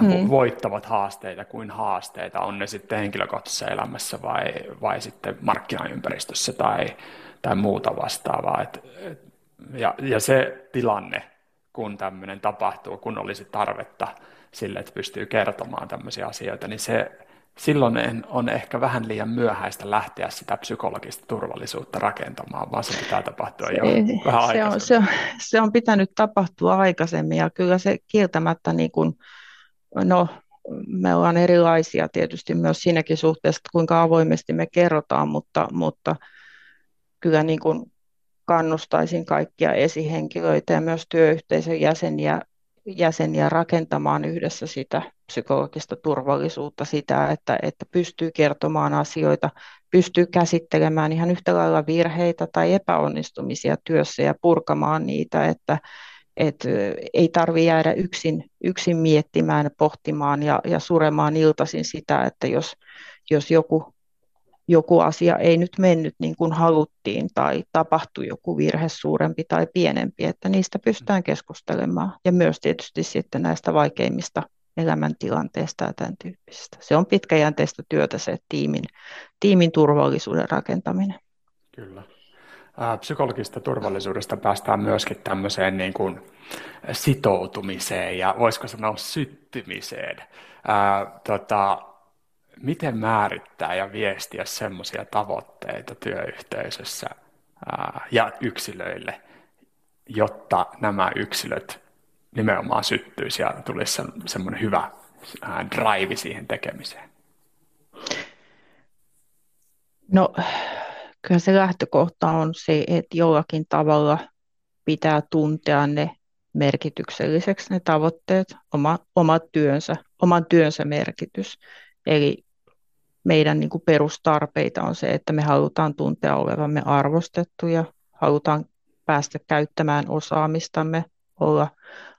hmm. voittavat haasteita kuin haasteita, on ne sitten henkilökohtaisessa elämässä vai, vai sitten markkinaympäristössä tai, tai muuta vastaavaa. Et, ja, ja se tilanne, kun tämmöinen tapahtuu, kun olisi tarvetta sille, että pystyy kertomaan tämmöisiä asioita, niin se silloin on ehkä vähän liian myöhäistä lähteä sitä psykologista turvallisuutta rakentamaan, vaan se pitää tapahtua jo se, vähän se on, se, on, se on pitänyt tapahtua aikaisemmin ja kyllä se kieltämättä, niin kuin, no me ollaan erilaisia tietysti myös siinäkin suhteessa, kuinka avoimesti me kerrotaan, mutta, mutta kyllä niin kuin kannustaisin kaikkia esihenkilöitä ja myös työyhteisön jäseniä jäseniä rakentamaan yhdessä sitä psykologista turvallisuutta, sitä, että, että pystyy kertomaan asioita, pystyy käsittelemään ihan yhtä lailla virheitä tai epäonnistumisia työssä ja purkamaan niitä, että, että ei tarvitse jäädä yksin, yksin miettimään, pohtimaan ja, ja suremaan iltaisin sitä, että jos, jos joku joku asia ei nyt mennyt niin kuin haluttiin tai tapahtui joku virhe suurempi tai pienempi, että niistä pystytään keskustelemaan. Ja myös tietysti sitten näistä vaikeimmista elämäntilanteista ja tämän tyyppisistä. Se on pitkäjänteistä työtä se tiimin, tiimin turvallisuuden rakentaminen. Kyllä. Psykologista turvallisuudesta päästään myöskin tämmöiseen niin kuin sitoutumiseen ja voisiko sanoa syttymiseen. Ää, tota, miten määrittää ja viestiä semmoisia tavoitteita työyhteisössä ää, ja yksilöille, jotta nämä yksilöt nimenomaan syttyisi ja tulisi semmoinen hyvä ää, drive siihen tekemiseen? No, kyllä se lähtökohta on se, että jollakin tavalla pitää tuntea ne merkitykselliseksi ne tavoitteet, oma, oma työnsä, oman työnsä merkitys. Eli meidän niin kuin perustarpeita on se, että me halutaan tuntea olevamme arvostettuja, halutaan päästä käyttämään osaamistamme, olla,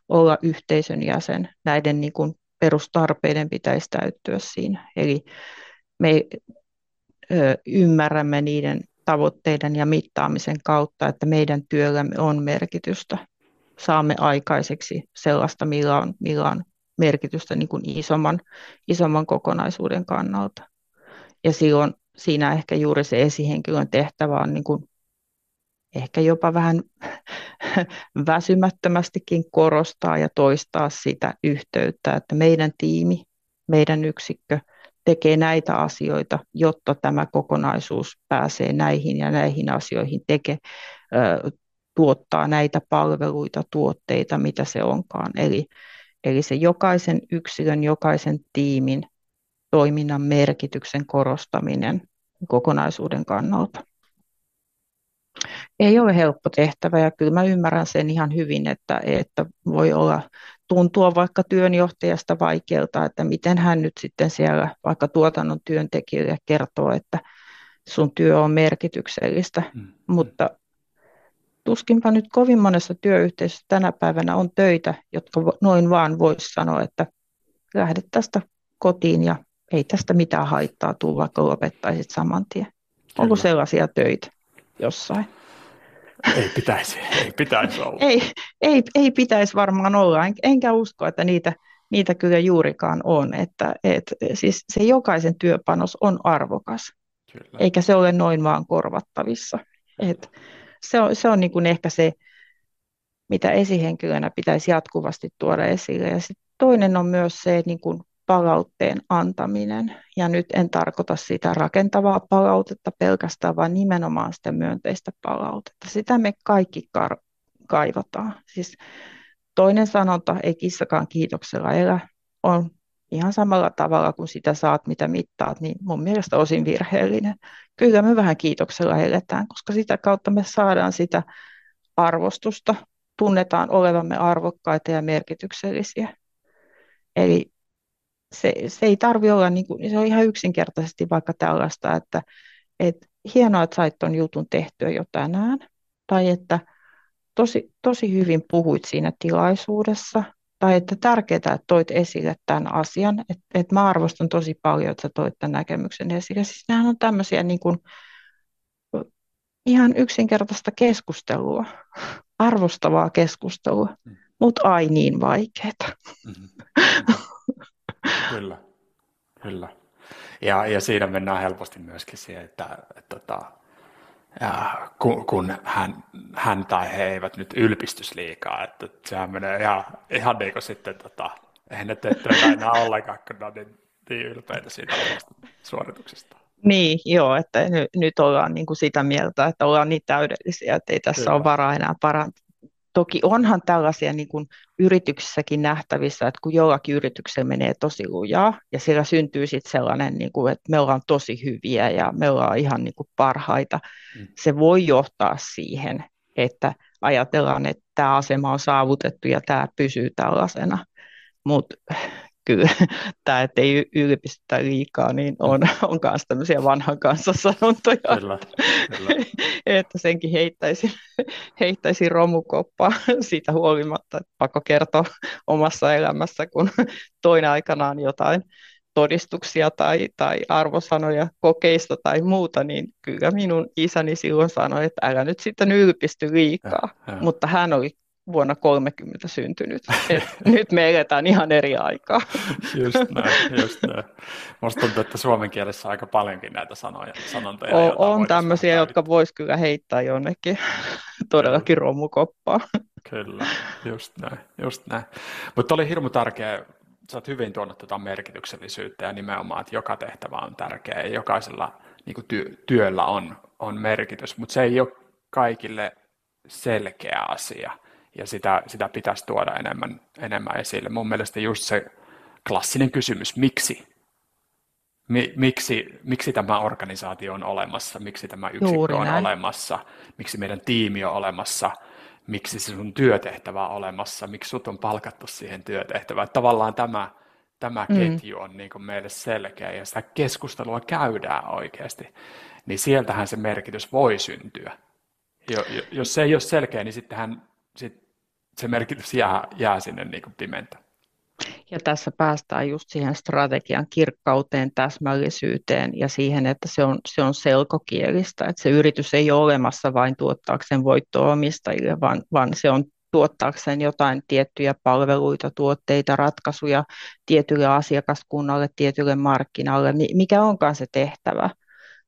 olla yhteisön jäsen. Näiden niin kuin perustarpeiden pitäisi täyttyä siinä. Eli me ö, ymmärrämme niiden tavoitteiden ja mittaamisen kautta, että meidän työllämme on merkitystä. Saamme aikaiseksi sellaista, millä on, millä on merkitystä niin kuin isomman, isomman kokonaisuuden kannalta. Ja silloin siinä ehkä juuri se esihenkilön tehtävä on niin kuin ehkä jopa vähän väsymättömästikin korostaa ja toistaa sitä yhteyttä, että meidän tiimi, meidän yksikkö tekee näitä asioita, jotta tämä kokonaisuus pääsee näihin ja näihin asioihin, tekee, tuottaa näitä palveluita, tuotteita, mitä se onkaan. Eli, eli se jokaisen yksilön, jokaisen tiimin toiminnan merkityksen korostaminen kokonaisuuden kannalta. Ei ole helppo tehtävä ja kyllä mä ymmärrän sen ihan hyvin, että, että voi olla tuntua vaikka työnjohtajasta vaikealta, että miten hän nyt sitten siellä vaikka tuotannon työntekijälle kertoo, että sun työ on merkityksellistä, mm. mutta tuskinpa nyt kovin monessa työyhteisössä tänä päivänä on töitä, jotka noin vaan voisi sanoa, että lähdet tästä kotiin ja ei tästä mitään haittaa tule, vaikka lopettaisit saman tien. Kyllä. Onko sellaisia töitä jossain? Ei pitäisi, ei pitäisi olla. ei, ei, ei pitäisi varmaan olla, en, enkä usko, että niitä, niitä kyllä juurikaan on. Että, et, siis se jokaisen työpanos on arvokas, kyllä. eikä se ole noin vaan korvattavissa. Et se on, se on niin kuin ehkä se, mitä esihenkilönä pitäisi jatkuvasti tuoda esille. Ja sit toinen on myös se niin kuin palautteen antaminen. Ja nyt en tarkoita sitä rakentavaa palautetta pelkästään, vaan nimenomaan sitä myönteistä palautetta. Sitä me kaikki kar- kaivataan. Siis toinen sanonta, ei kissakaan kiitoksella elä, on ihan samalla tavalla kuin sitä saat, mitä mittaat, niin mun mielestä osin virheellinen. Kyllä me vähän kiitoksella eletään, koska sitä kautta me saadaan sitä arvostusta, tunnetaan olevamme arvokkaita ja merkityksellisiä. Eli se, se ei tarvi olla, niin kuin, se on ihan yksinkertaisesti vaikka tällaista, että, että hienoa, että sait tuon jutun tehtyä jo tänään, tai että tosi, tosi hyvin puhuit siinä tilaisuudessa, tai että tärkeää, että toit esille tämän asian, että, että mä arvostan tosi paljon, että sä toit tämän näkemyksen esille. Siis nämähän on tämmöisiä niin kuin, ihan yksinkertaista keskustelua, arvostavaa keskustelua. Mm. mutta ai niin vaikeaa. Mm-hmm. Kyllä, kyllä. Ja, ja siinä mennään helposti myöskin siihen, että, että, että tota, ja kun, kun hän, hän tai he eivät nyt ylpistys liikaa, että sehän menee ihan, ihan niin kuin sitten, tota, eihän ne tee enää ollenkaan, kun ne on niin, niin ylpeitä siitä suorituksesta. Niin, joo, että nyt, nyt ollaan niin kuin sitä mieltä, että ollaan niin täydellisiä, että ei tässä Kyllä. ole varaa enää parantaa. Toki onhan tällaisia niin kuin yrityksissäkin nähtävissä, että kun jollakin yrityksellä menee tosi lujaa ja siellä syntyy sitten sellainen, niin kuin, että me ollaan tosi hyviä ja me ollaan ihan niin kuin parhaita, mm. se voi johtaa siihen, että ajatellaan, että tämä asema on saavutettu ja tämä pysyy tällaisena. Mutta kyllä tämä, että ei ylpistetä liikaa, niin on, on myös tämmöisiä vanhan kanssa sanontoja, kyllä, kyllä. että senkin heittäisi, heittäisi romukoppaa siitä huolimatta, että pakko kertoa omassa elämässä, kun toinen aikanaan jotain todistuksia tai, tai arvosanoja kokeista tai muuta, niin kyllä minun isäni silloin sanoi, että älä nyt sitten ylpisty liikaa. Ja, ja. Mutta hän oli vuonna 30 syntynyt. Et nyt me eletään ihan eri aikaa. Just näin, just näin. Musta tuntuu, että suomen kielessä aika paljonkin näitä sanoja, sanontoja. On, on tämmöisiä, jotka vois kyllä heittää jonnekin todellakin romukoppaa. Kyllä, just näin, just näin. Mutta oli hirmu tärkeä, sä oot hyvin tuonut tuota merkityksellisyyttä ja nimenomaan, että joka tehtävä on tärkeä ja jokaisella niin työ, työllä on, on merkitys, mutta se ei ole kaikille selkeä asia ja sitä, sitä pitäisi tuoda enemmän, enemmän esille. Mun mielestä just se klassinen kysymys, miksi? Mi, miksi, miksi tämä organisaatio on olemassa, miksi tämä yksikkö on olemassa, miksi meidän tiimi on olemassa, miksi se sun työtehtävä on olemassa, miksi sut on palkattu siihen työtehtävään. Tavallaan tämä, tämä mm. ketju on niin kuin meille selkeä ja sitä keskustelua käydään oikeasti, niin sieltähän se merkitys voi syntyä. Jo, jos se ei ole selkeä, niin sittenhän sit se merkitys jää, jää sinne niin pimentoon. Ja tässä päästään just siihen strategian kirkkauteen, täsmällisyyteen ja siihen, että se on, se on selkokielistä, että se yritys ei ole olemassa vain tuottaakseen voittoa omistajille, vaan, vaan se on tuottaakseen jotain tiettyjä palveluita, tuotteita, ratkaisuja tietylle asiakaskunnalle, tietylle markkinalle, mikä onkaan se tehtävä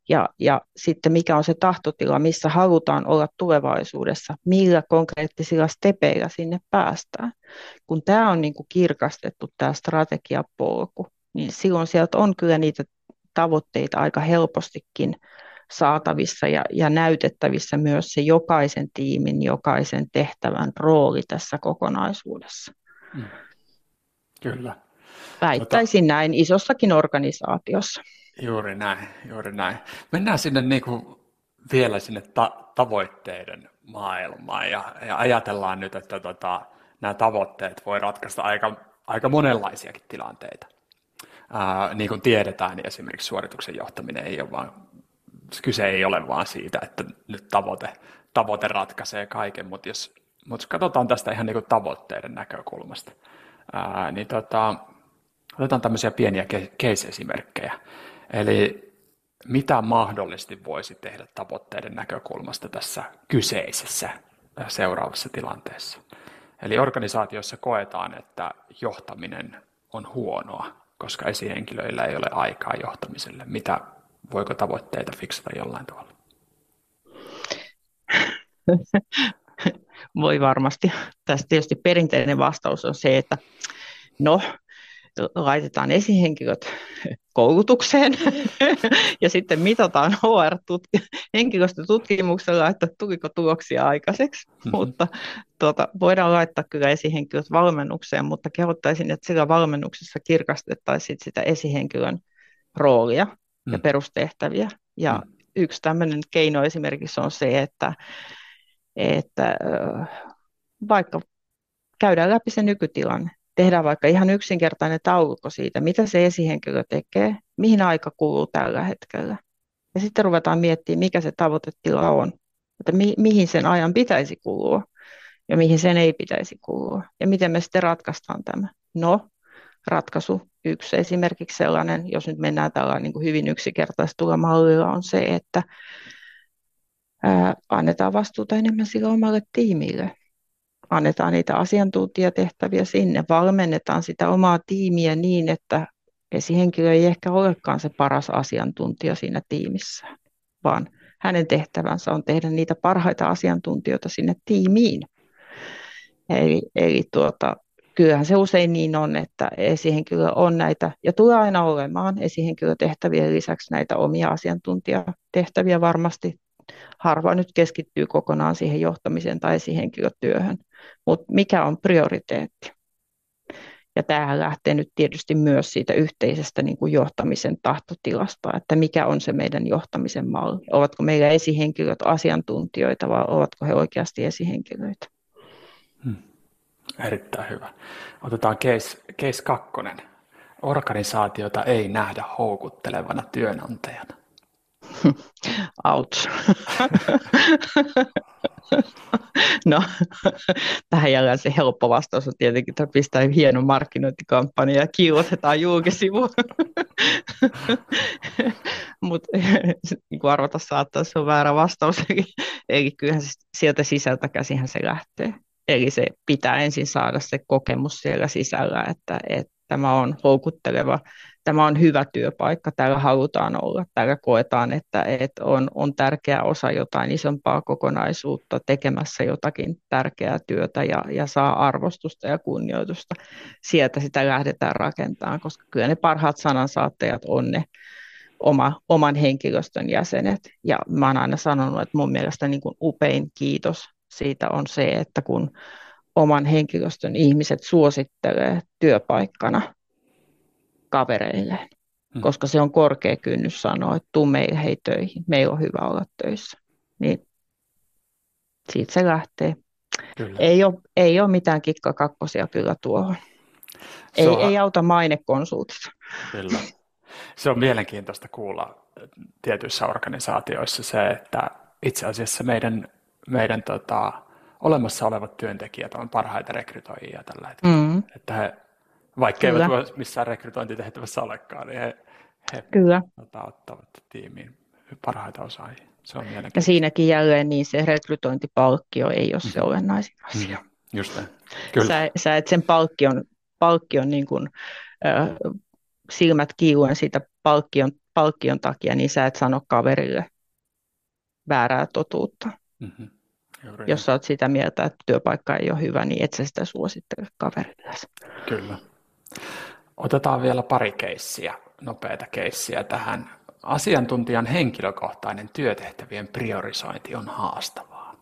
ja, ja sitten mikä on se tahtotila, missä halutaan olla tulevaisuudessa, millä konkreettisilla stepeillä sinne päästään. Kun tämä on niin kuin kirkastettu, tämä strategiapolku, niin silloin sieltä on kyllä niitä tavoitteita aika helpostikin saatavissa ja, ja näytettävissä myös se jokaisen tiimin, jokaisen tehtävän rooli tässä kokonaisuudessa. Mm. Kyllä. Väittäisin Mutta... näin isossakin organisaatiossa. Juuri näin, juuri näin. Mennään sinne niin kuin vielä sinne ta- tavoitteiden maailmaan ja, ja ajatellaan nyt, että tota, nämä tavoitteet voi ratkaista aika, aika monenlaisiakin tilanteita. Ää, niin kuin tiedetään, niin esimerkiksi suorituksen johtaminen ei ole vaan, kyse ei ole vaan siitä, että nyt tavoite, tavoite ratkaisee kaiken, mutta jos, mutta jos katsotaan tästä ihan niin kuin tavoitteiden näkökulmasta, ää, niin tota, otetaan tämmöisiä pieniä case-esimerkkejä. Eli mitä mahdollisesti voisi tehdä tavoitteiden näkökulmasta tässä kyseisessä seuraavassa tilanteessa. Eli organisaatiossa koetaan, että johtaminen on huonoa, koska esihenkilöillä ei ole aikaa johtamiselle. Mitä, voiko tavoitteita fiksata jollain tavalla? Voi varmasti. Tässä tietysti perinteinen vastaus on se, että no, laitetaan esihenkilöt koulutukseen ja sitten mitataan HR-henkilöstötutkimuksella, että tuliko tuloksia aikaiseksi, mm-hmm. mutta tuota, voidaan laittaa kyllä esihenkilöt valmennukseen, mutta kehottaisin, että sillä valmennuksessa kirkastettaisiin sitä esihenkilön roolia mm. ja perustehtäviä. Ja mm. yksi tämmöinen keino esimerkiksi on se, että, että vaikka käydään läpi se nykytilanne, tehdään vaikka ihan yksinkertainen taulukko siitä, mitä se esihenkilö tekee, mihin aika kuluu tällä hetkellä. Ja sitten ruvetaan miettimään, mikä se tavoitetila on, että mi- mihin sen ajan pitäisi kulua ja mihin sen ei pitäisi kulua. Ja miten me sitten ratkaistaan tämä. No, ratkaisu yksi esimerkiksi sellainen, jos nyt mennään tällä niin hyvin yksinkertaistulla mallilla, on se, että ää, annetaan vastuuta enemmän sille omalle tiimille annetaan niitä asiantuntijatehtäviä sinne, valmennetaan sitä omaa tiimiä niin, että esihenkilö ei ehkä olekaan se paras asiantuntija siinä tiimissä, vaan hänen tehtävänsä on tehdä niitä parhaita asiantuntijoita sinne tiimiin. Eli, eli tuota, kyllähän se usein niin on, että esihenkilö on näitä, ja tulee aina olemaan esihenkilötehtävien lisäksi näitä omia asiantuntijatehtäviä varmasti. Harva nyt keskittyy kokonaan siihen johtamiseen tai esihenkilötyöhön, mutta mikä on prioriteetti? Ja tämähän lähtee nyt tietysti myös siitä yhteisestä niin kuin johtamisen tahtotilasta, että mikä on se meidän johtamisen malli. Ovatko meillä esihenkilöt asiantuntijoita vai ovatko he oikeasti esihenkilöitä? Hmm. Erittäin hyvä. Otetaan case, case kakkonen. Organisaatiota ei nähdä houkuttelevana työnantajana. Ouch. no, tähän jälleen se helppo vastaus on tietenkin, että pistää hieno markkinointikampanja ja kiuotetaan julkisivu. Mutta niin kuin arvata saattaa, se on väärä vastaus. Eli, eli kyllähän se sieltä sisältä käsihän se lähtee. Eli se pitää ensin saada se kokemus siellä sisällä, että, että tämä on houkutteleva, tämä on hyvä työpaikka, täällä halutaan olla, täällä koetaan, että, että on, on tärkeä osa jotain isompaa kokonaisuutta, tekemässä jotakin tärkeää työtä ja, ja saa arvostusta ja kunnioitusta. Sieltä sitä lähdetään rakentamaan, koska kyllä ne parhaat sanansaattajat on ne oma, oman henkilöstön jäsenet. Ja mä oon aina sanonut, että mun mielestä niin kuin upein kiitos siitä on se, että kun oman henkilöstön ihmiset suosittelee työpaikkana kavereilleen, hmm. koska se on korkea kynnys sanoa, että tuu meille hei töihin, meillä on hyvä olla töissä. Niin siitä se lähtee. Kyllä. Ei, ole, ei ole mitään kikkakakkosia kyllä tuohon. Ei, on... ei auta mainekonsultit. Kyllä. Se on mielenkiintoista kuulla tietyissä organisaatioissa se, että itse asiassa meidän meidän tota, olemassa olevat työntekijät on parhaita rekrytoijia tällä hetkellä. Mm. Että he, vaikka Kyllä. eivät missään rekrytointitehtävässä olekaan, niin he, he Kyllä. Tota, ottavat tiimiin parhaita osaajia. Se on ja siinäkin jälleen niin se rekrytointipalkkio ei ole se mm. olennaisin asia. Mm. Just näin. Kyllä. Sä, sä et sen palkkion, palkkion niin kuin, äh, silmät kiiluen siitä palkkion, palkkion takia, niin sä et sano kaverille väärää totuutta. Mm-hmm. Juuri Jos olet sitä mieltä, että työpaikka ei ole hyvä, niin et sä sitä suosittele kaverille. Kyllä. Otetaan vielä pari keissiä, nopeita keissiä tähän. Asiantuntijan henkilökohtainen työtehtävien priorisointi on haastavaa.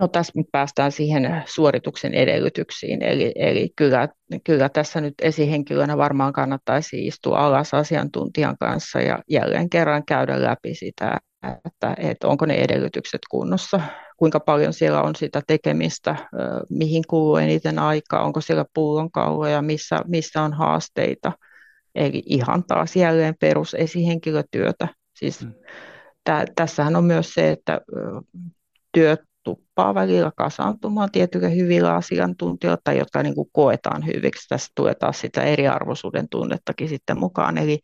No tässä nyt päästään siihen suorituksen edellytyksiin, eli, eli kyllä, kyllä tässä nyt esihenkilönä varmaan kannattaisi istua alas asiantuntijan kanssa ja jälleen kerran käydä läpi sitä, että, että onko ne edellytykset kunnossa, kuinka paljon siellä on sitä tekemistä, mihin kuluu eniten aikaa, onko siellä pullonkauloja, missä, missä on haasteita. Eli ihan taas jälleen perusesihenkilötyötä. Siis mm. tä, tässähän on myös se, että työt tuppaa välillä kasaantumaan tietyille hyvillä asiantuntijoilla, jotka niin kuin koetaan hyviksi. Tässä tulee taas sitä eriarvoisuuden tunnettakin sitten mukaan. Eli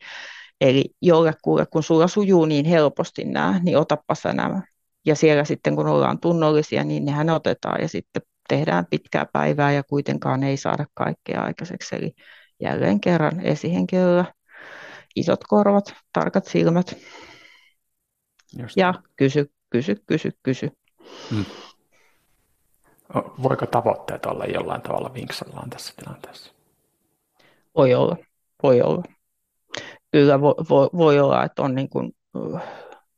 Eli jollekulle, kun sulla sujuu niin helposti nämä, niin otappa sä nämä. Ja siellä sitten, kun ollaan tunnollisia, niin nehän otetaan ja sitten tehdään pitkää päivää ja kuitenkaan ei saada kaikkea aikaiseksi. Eli jälleen kerran esihenkilöllä isot korvat, tarkat silmät Just. ja kysy, kysy, kysy, kysy. Hmm. Voiko tavoitteet olla jollain tavalla vinksallaan tässä tilanteessa? Voi olla, voi olla kyllä voi, voi, voi olla, että on niin kuin,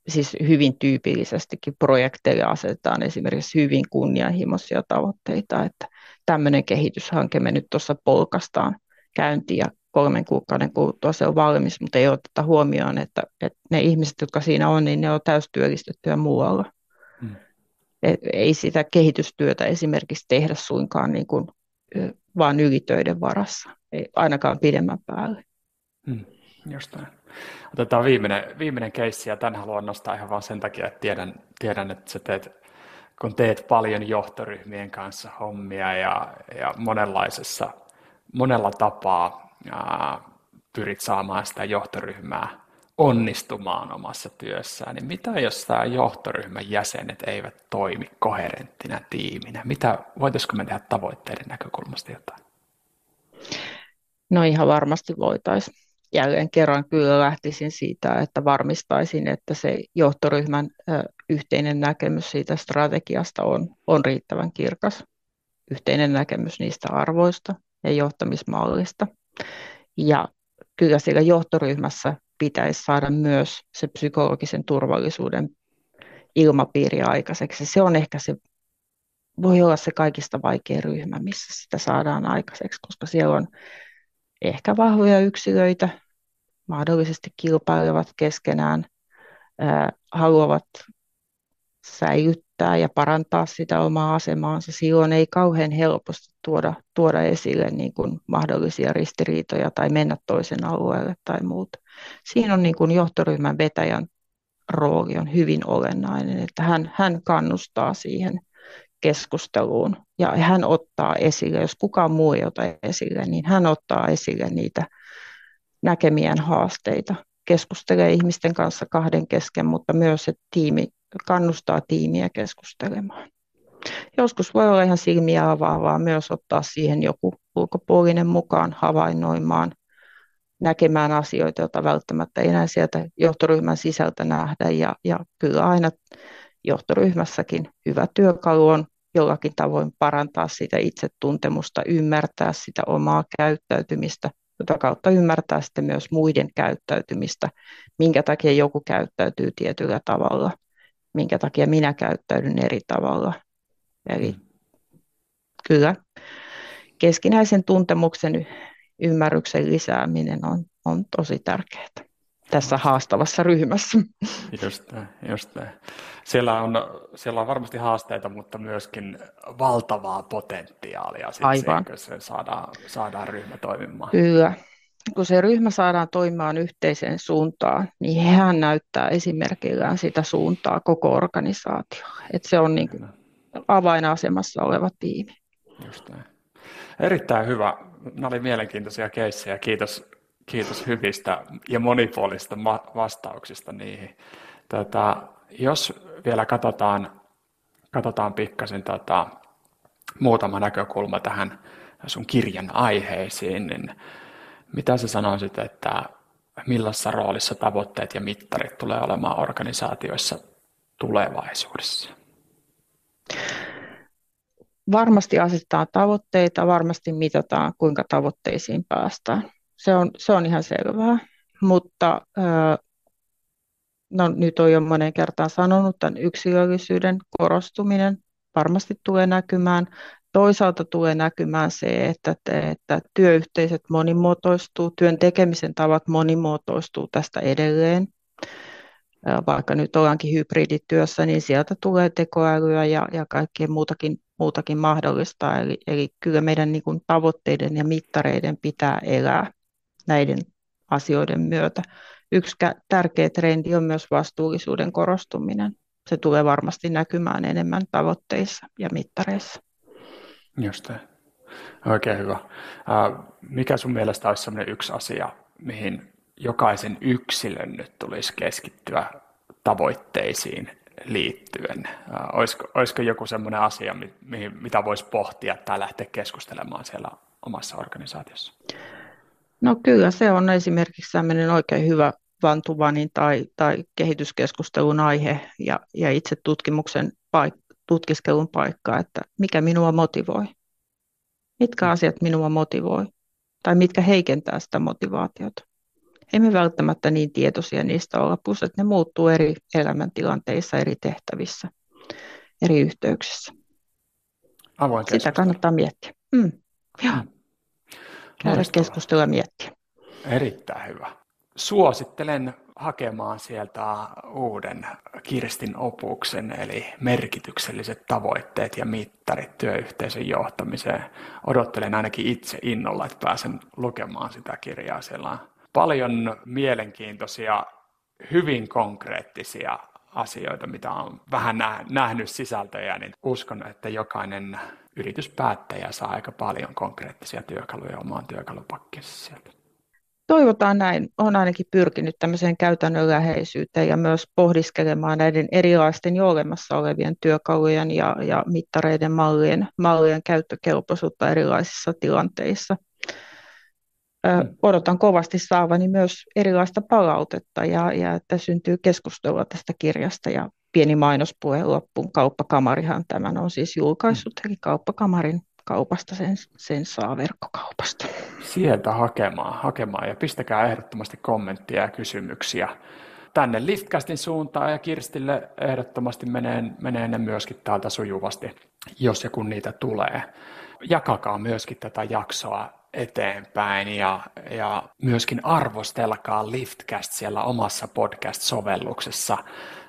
siis hyvin tyypillisestikin projekteille asetetaan esimerkiksi hyvin kunnianhimoisia tavoitteita, että tämmöinen kehityshanke me nyt tuossa polkastaan käyntiin ja kolmen kuukauden kuluttua se on valmis, mutta ei oteta huomioon, että, että ne ihmiset, jotka siinä on, niin ne on täystyöllistettyä muualla. Hmm. Et ei sitä kehitystyötä esimerkiksi tehdä suinkaan niin kuin, vaan ylitöiden varassa, ei ainakaan pidemmän päälle. Hmm. Just näin. Otetaan viimeinen, viimeinen keissi, ja tämän haluan nostaa ihan vain sen takia, että tiedän, tiedän että sä teet, kun teet paljon johtoryhmien kanssa hommia ja, ja monenlaisessa, monella tapaa ää, pyrit saamaan sitä johtoryhmää onnistumaan omassa työssään, niin mitä jos tämä johtoryhmän jäsenet eivät toimi koherenttina tiiminä? Mitä, voitaisiko me tehdä tavoitteiden näkökulmasta jotain? No ihan varmasti voitaisiin. Jälleen kerran kyllä lähtisin siitä, että varmistaisin, että se johtoryhmän yhteinen näkemys siitä strategiasta on, on riittävän kirkas. Yhteinen näkemys niistä arvoista ja johtamismallista. Ja kyllä siellä johtoryhmässä pitäisi saada myös se psykologisen turvallisuuden ilmapiiri aikaiseksi. Se on ehkä se, voi olla se kaikista vaikein ryhmä, missä sitä saadaan aikaiseksi, koska siellä on ehkä vahvoja yksilöitä, mahdollisesti kilpailevat keskenään, haluavat säilyttää ja parantaa sitä omaa asemaansa. Silloin ei kauhean helposti tuoda, tuoda esille niin kuin mahdollisia ristiriitoja tai mennä toisen alueelle tai muuta. Siinä on niin kuin johtoryhmän vetäjän rooli on hyvin olennainen, että hän, hän kannustaa siihen keskusteluun ja hän ottaa esille, jos kukaan muu ei ota esille, niin hän ottaa esille niitä näkemien haasteita, keskustelee ihmisten kanssa kahden kesken, mutta myös, että tiimi kannustaa tiimiä keskustelemaan. Joskus voi olla ihan silmiä avaavaa myös ottaa siihen joku ulkopuolinen mukaan havainnoimaan, näkemään asioita, joita välttämättä ei enää sieltä johtoryhmän sisältä nähdä. Ja, ja kyllä aina johtoryhmässäkin hyvä työkalu on jollakin tavoin parantaa sitä itsetuntemusta, ymmärtää sitä omaa käyttäytymistä, jota kautta ymmärtää sitten myös muiden käyttäytymistä, minkä takia joku käyttäytyy tietyllä tavalla, minkä takia minä käyttäydyn eri tavalla. Eli kyllä keskinäisen tuntemuksen ymmärryksen lisääminen on, on tosi tärkeää tässä haastavassa ryhmässä. Just just. Siellä, on, siellä on varmasti haasteita, mutta myöskin valtavaa potentiaalia, sit Aivan. Kun se saadaan, saadaan ryhmä toimimaan. Kyllä. Kun se ryhmä saadaan toimimaan yhteiseen suuntaan, niin hän näyttää esimerkillään sitä suuntaa koko organisaatiolle. Että se on niin kuin avainasemassa oleva tiimi. Just näin. Erittäin hyvä. Nämä olivat mielenkiintoisia keissejä. Kiitos Kiitos hyvistä ja monipuolista vastauksista niihin. Tota, jos vielä katsotaan, katsotaan pikkasen tota, muutama näkökulma tähän sun kirjan aiheisiin, niin mitä sä sanoisit, että millaisessa roolissa tavoitteet ja mittarit tulee olemaan organisaatioissa tulevaisuudessa? Varmasti asetetaan tavoitteita, varmasti mitataan, kuinka tavoitteisiin päästään se on, se on ihan selvää. Mutta no, nyt on jo monen kertaan sanonut, tämän yksilöllisyyden korostuminen varmasti tulee näkymään. Toisaalta tulee näkymään se, että, että työyhteisöt monimuotoistuu, työn tekemisen tavat monimuotoistuu tästä edelleen. Vaikka nyt ollaankin hybridityössä, niin sieltä tulee tekoälyä ja, ja kaikkea muutakin, muutakin mahdollista. Eli, eli kyllä meidän niin kuin, tavoitteiden ja mittareiden pitää elää näiden asioiden myötä. Yksi tärkeä trendi on myös vastuullisuuden korostuminen. Se tulee varmasti näkymään enemmän tavoitteissa ja mittareissa. Just Oikein hyvä. Mikä sun mielestä olisi sellainen yksi asia, mihin jokaisen yksilön nyt tulisi keskittyä tavoitteisiin liittyen? Olisiko, olisiko joku sellainen asia, mitä voisi pohtia tai lähteä keskustelemaan siellä omassa organisaatiossa? No kyllä se on esimerkiksi sellainen oikein hyvä vantuvanin tai, tai kehityskeskustelun aihe ja, ja itse tutkimuksen paik- tutkiskelun paikka, että mikä minua motivoi. Mitkä mm. asiat minua motivoi tai mitkä heikentää sitä motivaatiota. Emme välttämättä niin tietoisia niistä olla, plus että ne muuttuu eri elämäntilanteissa, eri tehtävissä, eri yhteyksissä. Avoin Sitä kannattaa miettiä. Mm. Joo. Mm käydä keskustelua miettiä. Erittäin hyvä. Suosittelen hakemaan sieltä uuden Kirstin opuksen, eli merkitykselliset tavoitteet ja mittarit työyhteisön johtamiseen. Odottelen ainakin itse innolla, että pääsen lukemaan sitä kirjaa. Siellä on paljon mielenkiintoisia, hyvin konkreettisia asioita, mitä on vähän nähnyt sisältöjä, niin uskon, että jokainen yrityspäättäjä saa aika paljon konkreettisia työkaluja omaan työkalupakkinsa sieltä. toivotaan näin. Olen ainakin pyrkinyt tämmöiseen käytännönläheisyyteen ja myös pohdiskelemaan näiden erilaisten jo olemassa olevien työkalujen ja, ja mittareiden mallien, mallien käyttökelpoisuutta erilaisissa tilanteissa. Ö, odotan kovasti saavani myös erilaista palautetta ja, ja että syntyy keskustelua tästä kirjasta ja pieni mainospuhe loppuun. Kauppakamarihan tämän on siis julkaissut, eli Kauppakamarin kaupasta sen, sen saa verkkokaupasta. Sieltä hakemaan, hakemaan ja pistäkää ehdottomasti kommenttia ja kysymyksiä tänne Liftcastin suuntaan ja Kirstille ehdottomasti menee, menee ne myöskin täältä sujuvasti, jos ja kun niitä tulee. Jakakaa myöskin tätä jaksoa eteenpäin ja, ja myöskin arvostelkaa Liftcast siellä omassa podcast-sovelluksessa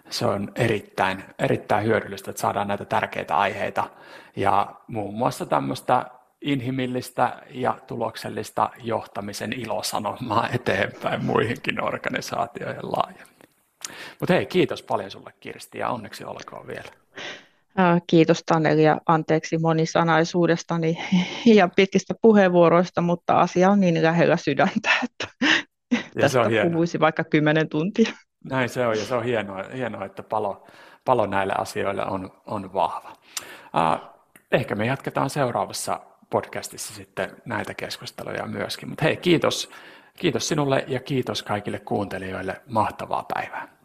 se on erittäin, erittäin hyödyllistä, että saadaan näitä tärkeitä aiheita ja muun muassa tämmöistä inhimillistä ja tuloksellista johtamisen ilosanomaa eteenpäin muihinkin organisaatioihin laajemmin. Mutta hei, kiitos paljon sulle Kirsti ja onneksi olkoon vielä. Kiitos Taneli ja anteeksi monisanaisuudestani ja pitkistä puheenvuoroista, mutta asia on niin lähellä sydäntä, että ja tästä puhuisi vaikka kymmenen tuntia. Näin se on ja se on hienoa, hienoa että palo, palo näille asioille on, on vahva. Uh, ehkä me jatketaan seuraavassa podcastissa sitten näitä keskusteluja myöskin. Mutta hei, kiitos, kiitos sinulle ja kiitos kaikille kuuntelijoille. Mahtavaa päivää.